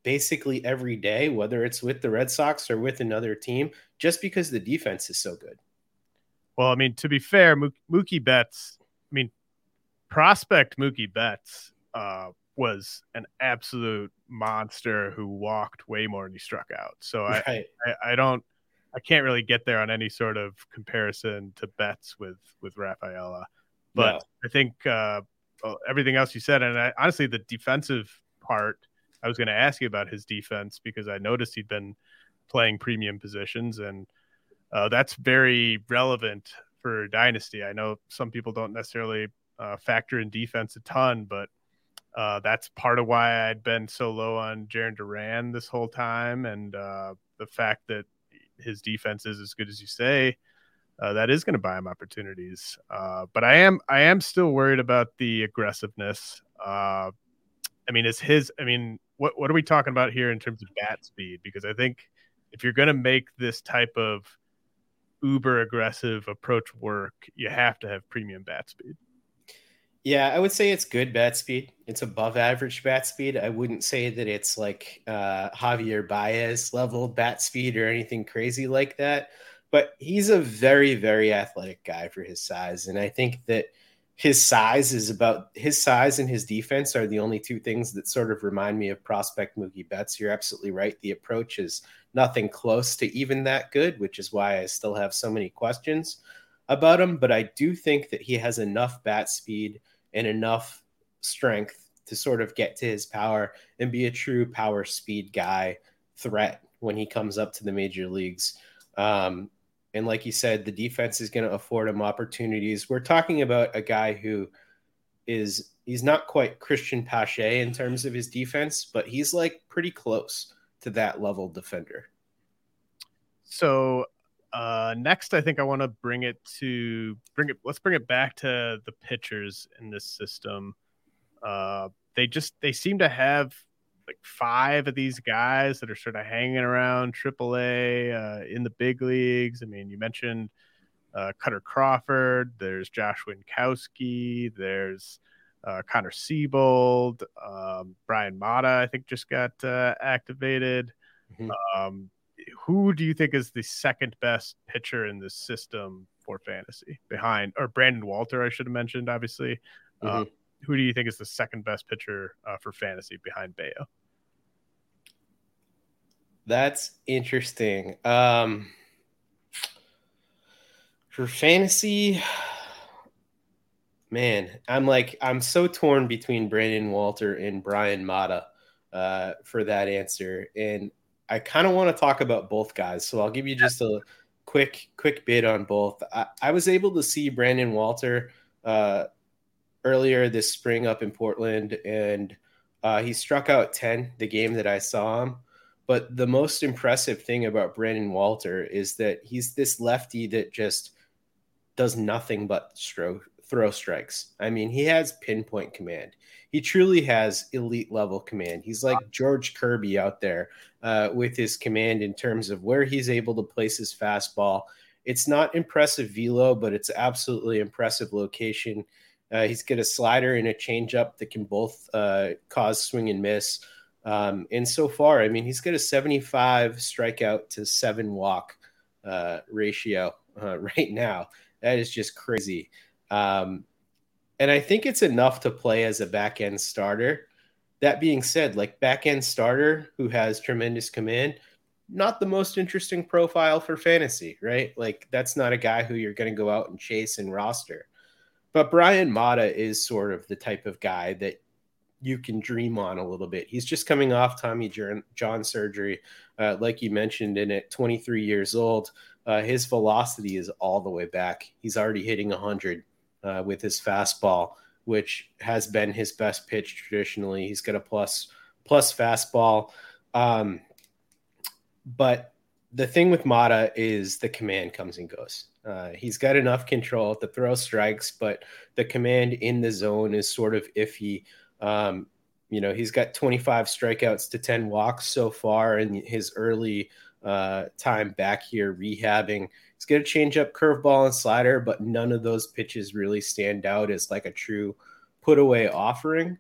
basically every day, whether it's with the Red Sox or with another team, just because the defense is so good. Well, I mean, to be fair, Mookie Betts, I mean, prospect Mookie Betts uh, was an absolute monster who walked way more than he struck out. So I, right. I, I, don't, I can't really get there on any sort of comparison to Betts with with Rafaela. But no. I think uh, everything else you said, and I, honestly, the defensive part, I was going to ask you about his defense because I noticed he'd been playing premium positions, and uh, that's very relevant for dynasty. I know some people don't necessarily uh, factor in defense a ton, but uh, that's part of why I'd been so low on Jarren Duran this whole time, and uh, the fact that his defense is as good as you say uh, that is going to buy him opportunities. Uh, but I am I am still worried about the aggressiveness. Uh, I mean, is his? I mean, what what are we talking about here in terms of bat speed? Because I think if you're going to make this type of uber aggressive approach work, you have to have premium bat speed. Yeah, I would say it's good bat speed. It's above average bat speed. I wouldn't say that it's like uh, Javier Baez level bat speed or anything crazy like that but he's a very very athletic guy for his size and i think that his size is about his size and his defense are the only two things that sort of remind me of prospect Mookie Betts. You're absolutely right. The approach is nothing close to even that good, which is why I still have so many questions about him. But I do think that he has enough bat speed and enough strength to sort of get to his power and be a true power speed guy threat when he comes up to the major leagues. Um, and like you said, the defense is going to afford him opportunities. We're talking about a guy who is he's not quite Cristian Pache in terms of his defense, but he's like pretty close to that level defender. So uh, next, I think I want to bring it to bring it. Let's bring it back to the pitchers in this system. Uh, they just they seem to have like five of these guys that are sort of hanging around AAA uh, in the big leagues. I mean, you mentioned uh, Kutter Crawford. There's Josh Winckowski. There's uh, Connor Seabold. Um, Bryan Mata, I think, just got uh, activated. Mm-hmm. Um, who do you think is the second best pitcher in this system for fantasy behind, or Brandon Walter? I should have mentioned, obviously. Mm-hmm. Who do you think is the second best pitcher uh, for fantasy behind Bello? That's interesting. Um, for fantasy, man, I'm like I'm so torn between Brandon Walter and Bryan Mata uh, for that answer, and I kind of want to talk about both guys. So I'll give you just a quick quick bit on both. I, I was able to see Brandon Walter uh, earlier this spring up in Portland, and uh, he struck out 10 the game that I saw him. But the most impressive thing about Brandon Walter is that he's this lefty that just does nothing but throw, throw strikes. I mean, he has pinpoint command. He truly has elite level command. He's like George Kirby out there uh, with his command in terms of where he's able to place his fastball. It's not impressive velo, but it's absolutely impressive location. Uh, he's got a slider and a changeup that can both uh, cause swing and miss. Um, and so far, I mean, he's got a 75 strikeout to seven walk uh, ratio uh, right now. That is just crazy. Um, and I think it's enough to play as a back end starter. That being said, like back end starter who has tremendous command, not the most interesting profile for fantasy, right? Like that's not a guy who you're going to go out and chase and roster. But Bryan Mata is sort of the type of guy that you can dream on a little bit. He's just coming off Tommy John surgery, uh, like you mentioned, and at 23 years old, uh, his velocity is all the way back. He's already hitting 100 uh, with his fastball, which has been his best pitch traditionally. He's got a plus plus fastball, um, but the thing with Mata is the command comes and goes. Uh, he's got enough control to throw strikes, but the command in the zone is sort of iffy. Um, you know, he's got 25 strikeouts to 10 walks so far in his early uh, time back here rehabbing. He's got a changeup, curveball, and slider, but none of those pitches really stand out as like a true put away offering.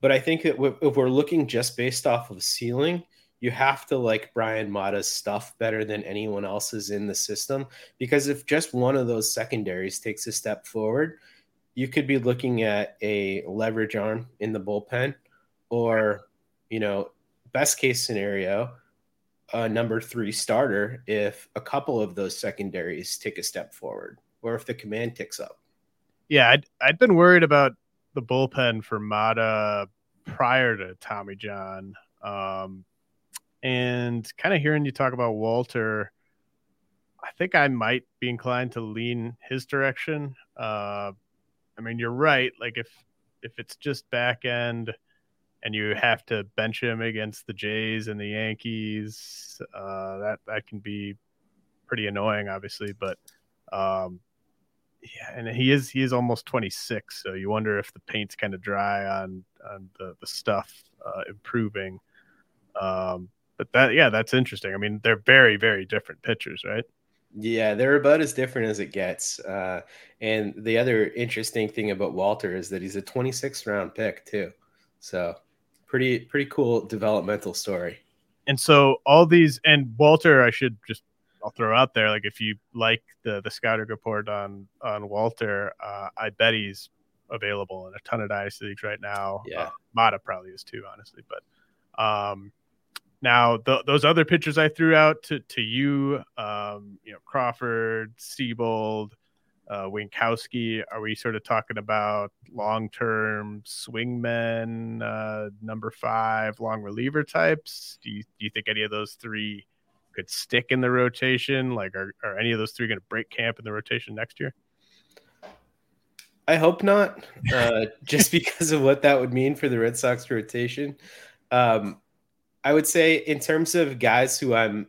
But I think that if we're looking just based off of ceiling, you have to like Bryan Mata's stuff better than anyone else's in the system because if just one of those secondaries takes a step forward, you could be looking at a leverage arm in the bullpen or, you know, best case scenario, a number three starter if a couple of those secondaries take a step forward or if the command ticks up. Yeah, I'd, I'd been worried about the bullpen for Mata prior to Tommy John. Um, and kind of hearing you talk about Walter, I think I might be inclined to lean his direction. Uh, I mean, you're right. Like if if it's just back end and you have to bench him against the Jays and the Yankees, uh, that that can be pretty annoying, obviously. But um, yeah, and he is he is almost 26, so you wonder if the paint's kind of dry on on the the stuff uh, improving. Um, but that yeah, that's interesting. I mean, they're very very different pitchers, right? Yeah, they're about as different as it gets. Uh, and the other interesting thing about Walter is that he's a 26th round pick too. So pretty pretty cool developmental story. And so all these and Walter, I should just I'll throw out there like if you like the the scouting report on on Walter, uh, I bet he's available in a ton of dynasty leagues right now. Yeah, uh, Mata probably is too, honestly. But um, now, the, those other pitchers I threw out to, to you, um, you know, Crawford, Seabold, uh, Winckowski. Are we sort of talking about long term swingmen, uh, number five, long reliever types? Do you, do you think any of those three could stick in the rotation? Like, are, are any of those three going to break camp in the rotation next year? I hope not, uh, just because of what that would mean for the Red Sox rotation. Um, I would say, in terms of guys who I'm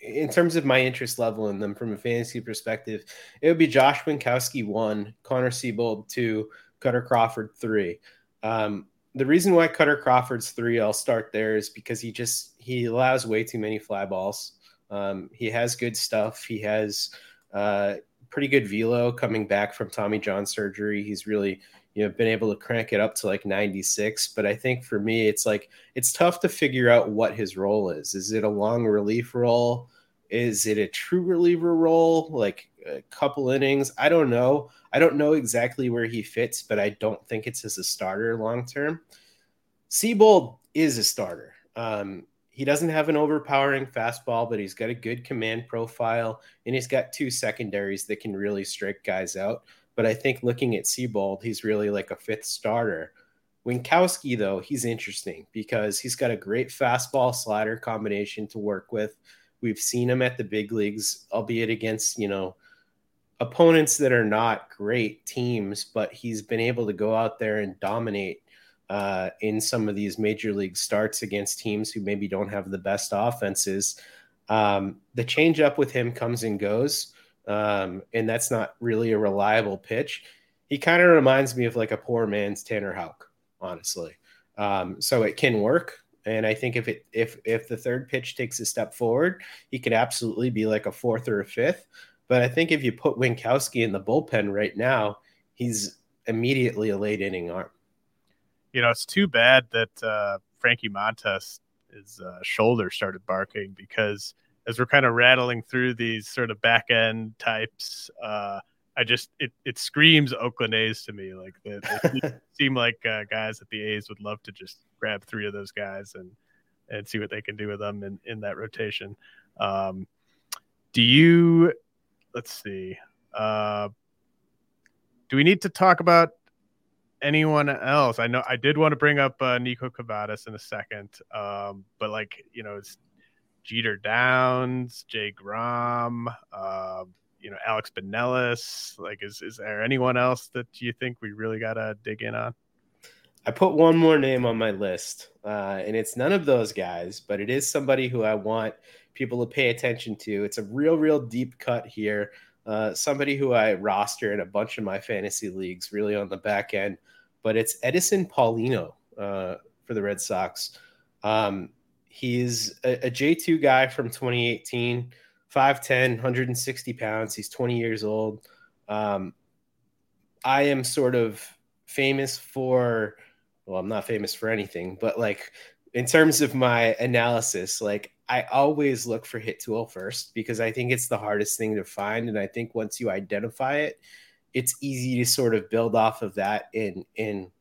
in terms of my interest level in them from a fantasy perspective, it would be Josh Winckowski one, Connor Seabold two, Kutter Crawford three. Um, the reason why Kutter Crawford's three, I'll start there, is because he just he allows way too many fly balls. Um, he has good stuff. He has uh, pretty good velo coming back from Tommy John surgery. He's really you know been able to crank it up to like 96 but i think for me it's like it's tough to figure out what his role is. Is it a long relief role? Is it a true reliever role? Like a couple innings? I don't know. I don't know exactly where he fits but i don't think it's as a starter long term Seabold is a starter. Um, he doesn't have an overpowering fastball but he's got a good command profile and he's got two secondaries that can really strike guys out but I think looking at Seabold, he's really like a fifth starter. Winckowski, though, he's interesting because he's got a great fastball slider combination to work with. We've seen him at the big leagues, albeit against, you know, opponents that are not great teams, but he's been able to go out there and dominate uh, in some of these major league starts against teams who maybe don't have the best offenses. Um, the change up with him comes and goes um, and that's not really a reliable pitch. He kind of reminds me of like a poor man's Tanner Houck, honestly. Um, so it can work, and I think if it if if the third pitch takes a step forward, he could absolutely be like a fourth or a fifth. But I think if you put Winckowski in the bullpen right now, he's immediately a late inning arm. You know, it's too bad that uh, Frankie Montas his uh, shoulder started barking because as we're kind of rattling through these sort of back end types, uh, I just it it screams Oakland A's to me. Like they, they seem like uh, guys that the A's would love to just grab three of those guys and and see what they can do with them in in that rotation. Um, do you? Let's see. Uh, do we need to talk about anyone else? I know I did want to bring up uh, Niko Kavadas in a second, um, but like you know, it's Jeter Downs, Jay Groome, uh, you know, Alex Binelas. Like, is is there anyone else that you think we really got to dig in on? I put one more name on my list, uh, and it's none of those guys, but it is somebody who I want people to pay attention to. It's a real, real deep cut here. Uh, somebody who I roster in a bunch of my fantasy leagues, really on the back end, but it's Eddinson Paulino uh, for the Red Sox. Um, He's a a J2 guy from 2018, 5'10, 160 pounds. He's 20 years old. Um, I am sort of famous for, well, I'm not famous for anything, but like in terms of my analysis, like I always look for hit tool first because I think it's the hardest thing to find. And I think once you identify it, it's easy to sort of build off of that and, and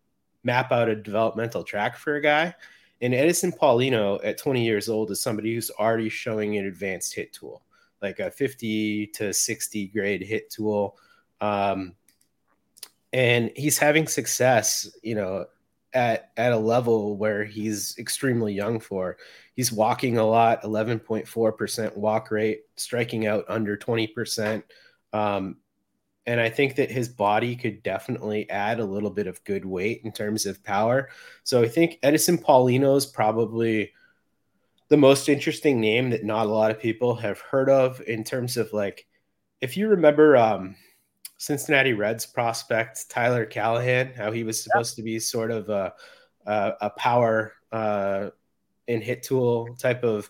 map out a developmental track for a guy. And Eddinson Paulino at 20 years old is somebody who's already showing an advanced hit tool, like a 50 to 60 grade hit tool. Um, and he's having success, you know, at at a level where he's extremely young for. He's walking a lot, 11.4% walk rate, striking out under 20%. Um, and I think that his body could definitely add a little bit of good weight in terms of power. So I think Eddinson Paulino is probably the most interesting name that not a lot of people have heard of in terms of like, if you remember um, Cincinnati Reds prospect Tyler Callihan, how he was supposed to be sort of a, a, a power uh, and hit tool type of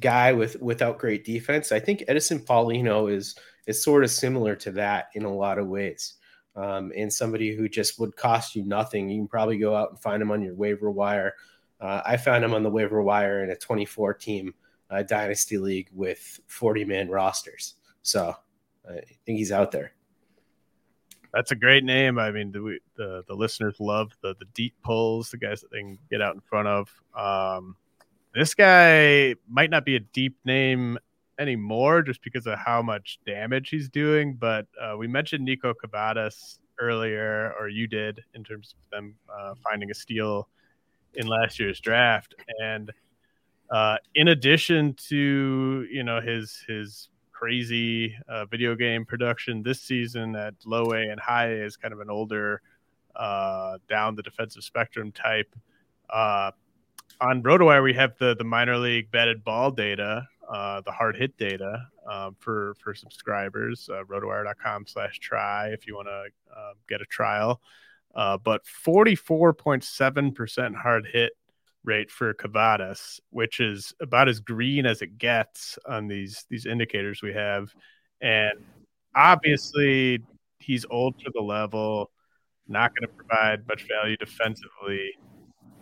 guy with without great defense. I think Eddinson Paulino is – is sort of similar to that in a lot of ways. Um, and somebody who just would cost you nothing. You can probably go out and find him on your waiver wire. Uh, I found him on the waiver wire in a 24 team uh, dynasty league with 40 man rosters. So I think he's out there. That's a great name. I mean, the the, the listeners love the the deep pulls, the guys that they can get out in front of. Um, this guy might not be a deep name anymore just because of how much damage he's doing. But uh, we mentioned Niko Kavadas earlier, or you did, in terms of them uh, finding a steal in last year's draft. And uh, in addition to you know his his crazy uh, video game production this season at low A and high A is kind of an older uh, down the defensive spectrum type. Uh, on RotoWire, we have the the minor league batted ball data, uh, the hard hit data um, for for subscribers. Uh, slash try if you want to uh, get a trial. Uh, but 44.7% hard hit rate for Kavadas, which is about as green as it gets on these these indicators we have. And obviously, he's old for the level, not going to provide much value defensively.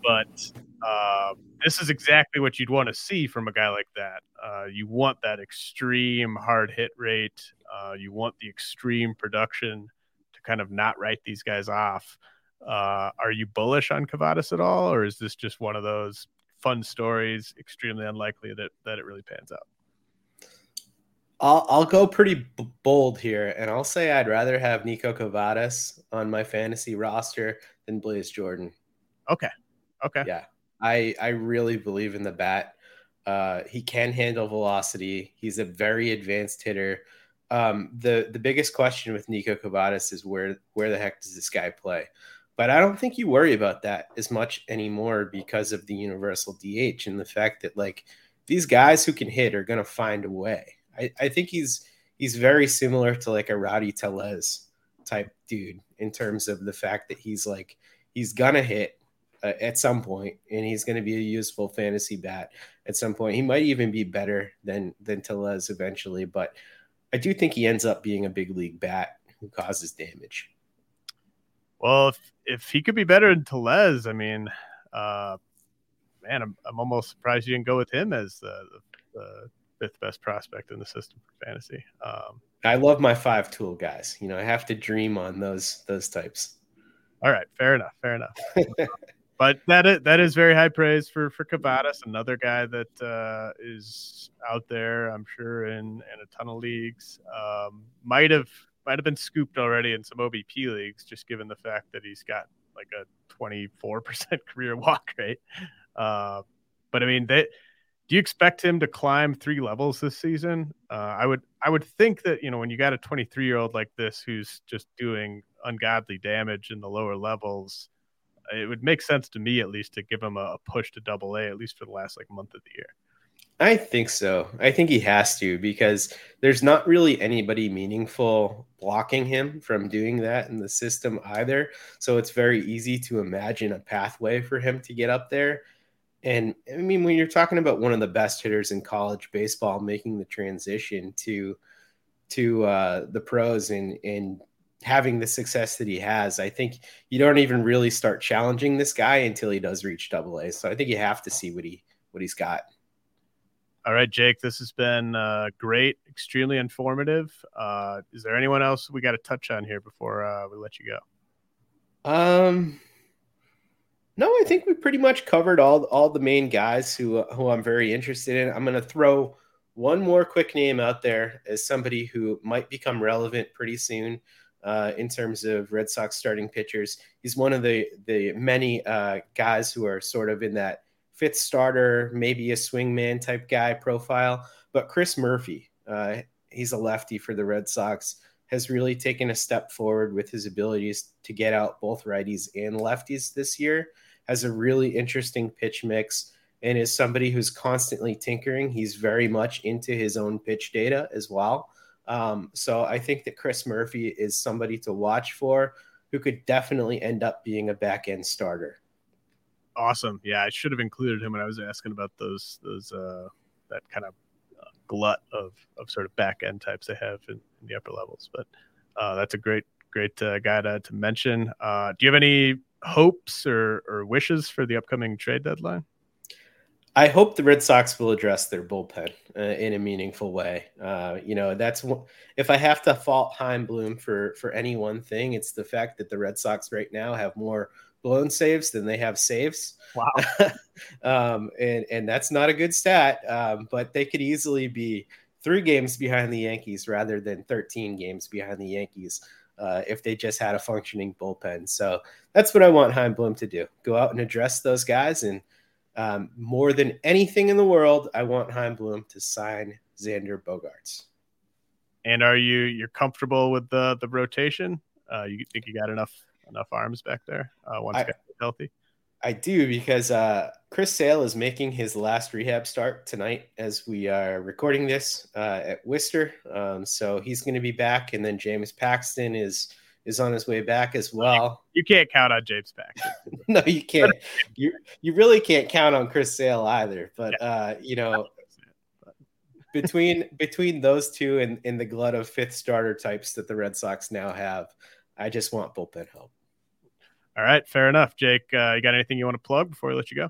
But uh, this is exactly what you'd want to see from a guy like that. Uh, you want that extreme hard hit rate. Uh, you want the extreme production to kind of not write these guys off. Uh, are you bullish on Kavadas at all, or is this just one of those fun stories, extremely unlikely that that it really pans out? I'll I'll go pretty b- bold here, and I'll say I'd rather have Niko Kavadas on my fantasy roster than Blaze Jordan. Okay, okay, yeah, I I really believe in the bat. Uh, he can handle velocity. He's a very advanced hitter. Um, the the biggest question with Niko Kavadas is where where the heck does this guy play? But I don't think you worry about that as much anymore because of the universal DH and the fact that like these guys who can hit are gonna find a way. I, I think he's he's very similar to like a Rowdy Tellez type dude in terms of the fact that he's like he's gonna hit uh, at some point and he's going to be a useful fantasy bat at some point. He might even be better than than Tellez eventually, but I do think he ends up being a big league bat who causes damage. Well, if if he could be better than Tellez, I mean, uh, man, I'm, I'm almost surprised you didn't go with him as the, the fifth best prospect in the system for fantasy. Um, I love my five tool guys. You know, I have to dream on those those types. All right, fair enough, fair enough. but that is, that is very high praise for for Kavadas, another guy that uh, is out there. I'm sure in in a ton of leagues. Um, might have might have been scooped already in some OBP leagues, just given the fact that he's got like a 24% career walk rate. Uh, but I mean, they, do you expect him to climb three levels this season? Uh, I would, I would think that you know when you got a 23 year old like this who's just doing ungodly damage in the lower levels, it would make sense to me at least to give him a, push to double A at least for the last like month of the year. I think so. I think he has to because there's not really anybody meaningful blocking him from doing that in the system either. So it's very easy to imagine a pathway for him to get up there. And I mean, when you're talking about one of the best hitters in college baseball making the transition to to uh, the pros and and having the success that he has, I think you don't even really start challenging this guy until he does reach double A. So I think you have to see what he what he's got. All right, Jake, this has been uh, great, extremely informative. Uh, is there anyone else we got to touch on here before uh, we let you go? Um, no, I think we pretty much covered all all the main guys who who I'm very interested in. I'm going to throw one more quick name out there as somebody who might become relevant pretty soon uh, in terms of Red Sox starting pitchers. He's one of the the many uh, guys who are sort of in that fifth starter, maybe a swingman type guy profile. But Chris Murphy, uh, he's a lefty for the Red Sox, has really taken a step forward with his abilities to get out both righties and lefties this year. Has a really interesting pitch mix and is somebody who's constantly tinkering. He's very much into his own pitch data as well. Um, so I think that Chris Murphy is somebody to watch for who could definitely end up being a back end starter awesome. Yeah, I should have included him when I was asking about those those uh, that kind of uh, glut of of sort of back end types they have in, in the upper levels. But uh, that's a great great uh, guy to, to mention. Uh, do you have any hopes or, or wishes for the upcoming trade deadline? I hope the Red Sox will address their bullpen uh, in a meaningful way. Uh, you know, that's if I have to fault Chaim Bloom for for any one thing, it's the fact that the Red Sox right now have more blown saves than they have saves. Wow. um, and and that's not a good stat. Um, but they could easily be three games behind the Yankees rather than 13 games behind the Yankees uh, if they just had a functioning bullpen. So that's what I want Chaim Bloom to do: go out and address those guys. And um, more than anything in the world, I want Chaim Bloom to sign Xander Bogaerts. And are you you're comfortable with the the rotation? Uh, you think you got enough enough arms back there uh, once I, healthy? I do because uh, Chris Sale is making his last rehab start tonight as we are recording this uh, at Worcester. Um, so he's going to be back, and then James Paxton is is on his way back as well. You can't count on James Paxton. no, you can't. you you really can't count on Chris Sale either. But yeah. uh, you know, between between those two and, in the glut of fifth starter types that the Red Sox now have, I just want bullpen help. All right, fair enough, Jake. Uh, you got anything you want to plug before we let you go?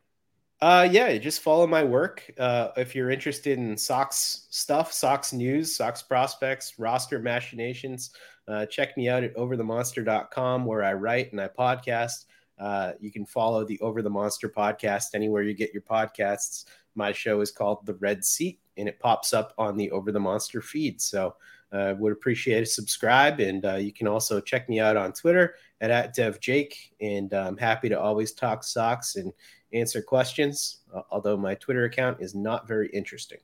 Uh, yeah, just follow my work. Uh, if you're interested in Sox stuff, Sox news, Sox prospects, roster machinations, uh, check me out at overthemonster.com where I write and I podcast. Uh, you can follow the Over the Monster podcast anywhere you get your podcasts. My show is called The Red Seat and it pops up on the Over the Monster feed. So uh, would appreciate a subscribe. And uh, you can also check me out on Twitter at, at DevJake. And I'm happy to always talk Sox and answer questions, uh, although my Twitter account is not very interesting.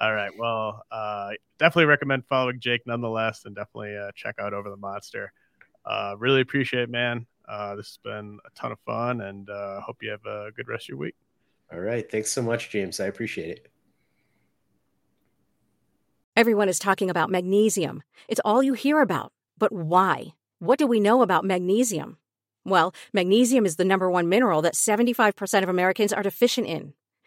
All right. Well, uh, definitely recommend following Jake nonetheless, and definitely uh, check out Over the Monster. Uh, really appreciate it, man. Uh, this has been a ton of fun, and uh, hope you have a good rest of your week. All right. Thanks so much, James. I appreciate it. Everyone is talking about magnesium. It's all you hear about. But why? What do we know about magnesium? Well, magnesium is the number one mineral that 75% of Americans are deficient in.